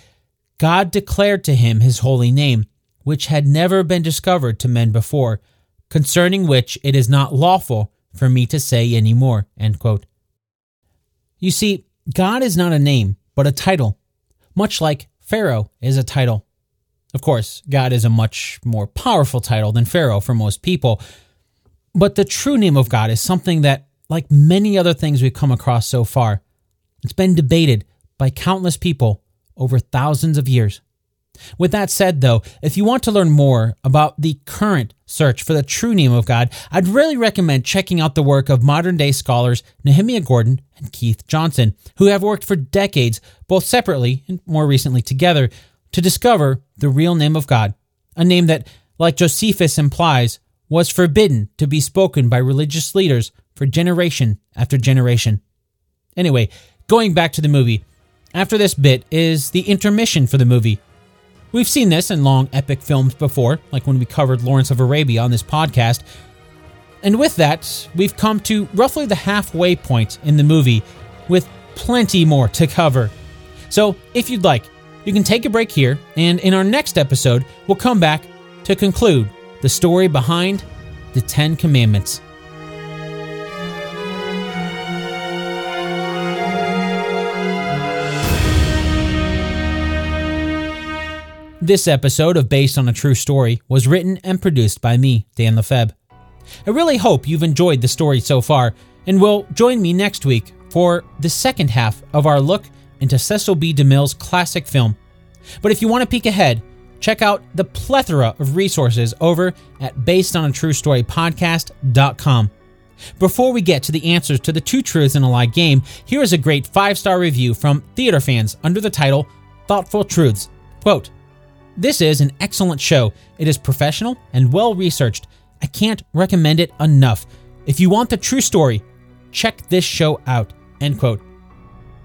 God declared to him his holy name, which had never been discovered to men before, concerning which it is not lawful for me to say any more. End quote. You see, God is not a name, but a title, much like Pharaoh is a title. Of course, God is a much more powerful title than Pharaoh for most people, but the true name of God is something that, like many other things we've come across so far, it's been debated by countless people over thousands of years. With that said, though, if you want to learn more about the current search for the true name of God, I'd really recommend checking out the work of modern day scholars Nehemiah Gordon and Keith Johnson, who have worked for decades, both separately and more recently together, to discover the real name of God, a name that, like Josephus implies, was forbidden to be spoken by religious leaders for generation after generation. Anyway, going back to the movie, after this bit is the intermission for the movie. We've seen this in long epic films before, like when we covered Lawrence of Arabia on this podcast. And with that, we've come to roughly the halfway point in the movie, with plenty more to cover. So, if you'd like, you can take a break here, and in our next episode, we'll come back to conclude the story behind the Ten Commandments. This episode of Based on a True Story was written and produced by me, Dan Lefebvre. I really hope you've enjoyed the story so far and will join me next week for the second half of our look into Cecil B. DeMille's classic film. But if you want to peek ahead, check out the plethora of resources over at Based on a True Story basedonatruestorypodcast.com. Before we get to the answers to the two truths and a lie game, here is a great five star review from theater fans under the title Thoughtful Truths. Quote, This is an excellent show. It is professional and well researched. I can't recommend it enough. If you want the true story, check this show out. End quote.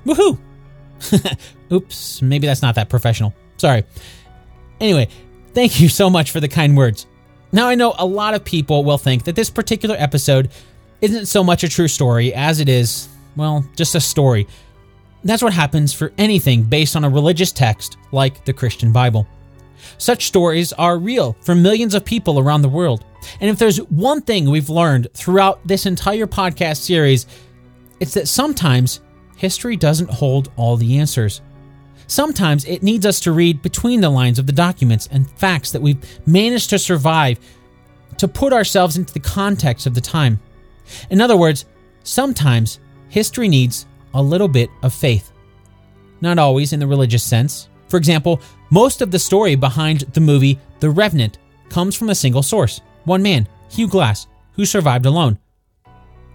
Woohoo! Oops, maybe that's not that professional. Sorry. Anyway, thank you so much for the kind words. Now, I know a lot of people will think that this particular episode isn't so much a true story as it is, well, just a story. That's what happens for anything based on a religious text like the Christian Bible. Such stories are real for millions of people around the world. And if there's one thing we've learned throughout this entire podcast series, it's that sometimes history doesn't hold all the answers. Sometimes it needs us to read between the lines of the documents and facts that we've managed to survive to put ourselves into the context of the time. In other words, sometimes history needs a little bit of faith. Not always in the religious sense. For example, most of the story behind the movie The Revenant comes from a single source one man, Hugh Glass, who survived alone.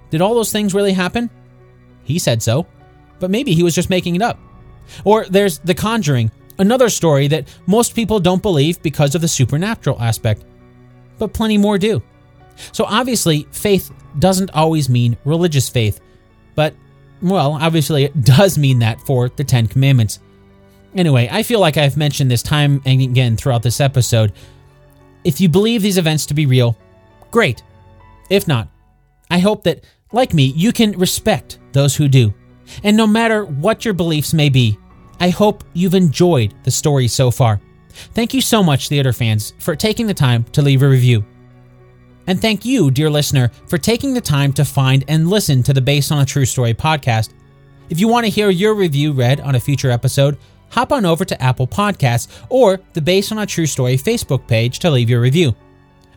Did all those things really happen? He said so, but maybe he was just making it up. Or there's The Conjuring, another story that most people don't believe because of the supernatural aspect, but plenty more do. So obviously, faith doesn't always mean religious faith, but, well, obviously it does mean that for the Ten Commandments. Anyway, I feel like I've mentioned this time and again throughout this episode. If you believe these events to be real, great. If not, I hope that, like me, you can respect those who do. And no matter what your beliefs may be, I hope you've enjoyed the story so far. Thank you so much, theater fans, for taking the time to leave a review. And thank you, dear listener, for taking the time to find and listen to the Based on a True Story podcast. If you want to hear your review read on a future episode, hop on over to Apple Podcasts or the Based on a True Story Facebook page to leave your review.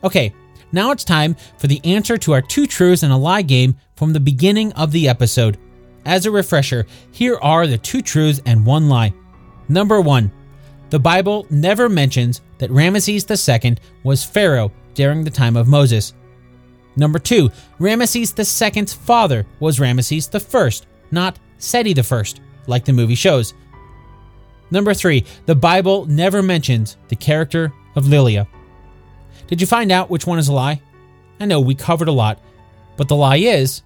Okay, now it's time for the answer to our two truths and a lie game from the beginning of the episode. As a refresher, here are the two truths and one lie. Number one, the Bible never mentions that Ramesses II was Pharaoh during the time of Moses. Number two, Ramesses II's father was Ramesses I, not Seti I, like the movie shows. Number three, the Bible never mentions the character of Lilia. Did you find out which one is a lie? I know we covered a lot, but the lie is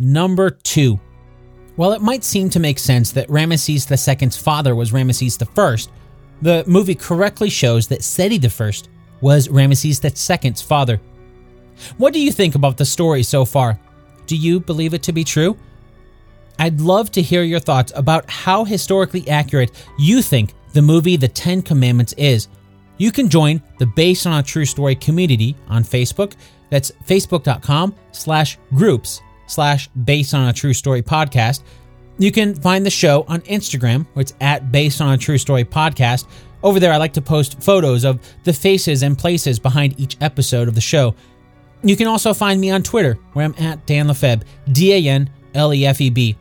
number two. While it might seem to make sense that Ramesses II's father was Ramesses I, the movie correctly shows that Seti I was Ramesses II's father. What do you think about the story so far? Do you believe it to be true? I'd love to hear your thoughts about how historically accurate you think the movie The Ten Commandments is. You can join the Based on a True Story community on Facebook. That's facebook.com slash groups slash based on a true story podcast. You can find the show on Instagram, where it's at based on a true story podcast. Over there, I like to post photos of the faces and places behind each episode of the show. You can also find me on Twitter, where I'm at Dan Lefebvre, D A N L E F E B.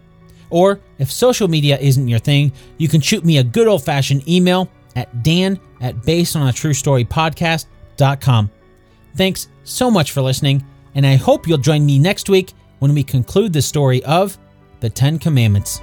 Or if social media isn't your thing, you can shoot me a good old fashioned email at dan at based on a true story podcast.com. Thanks so much for listening, and I hope you'll join me next week when we conclude the story of the Ten Commandments.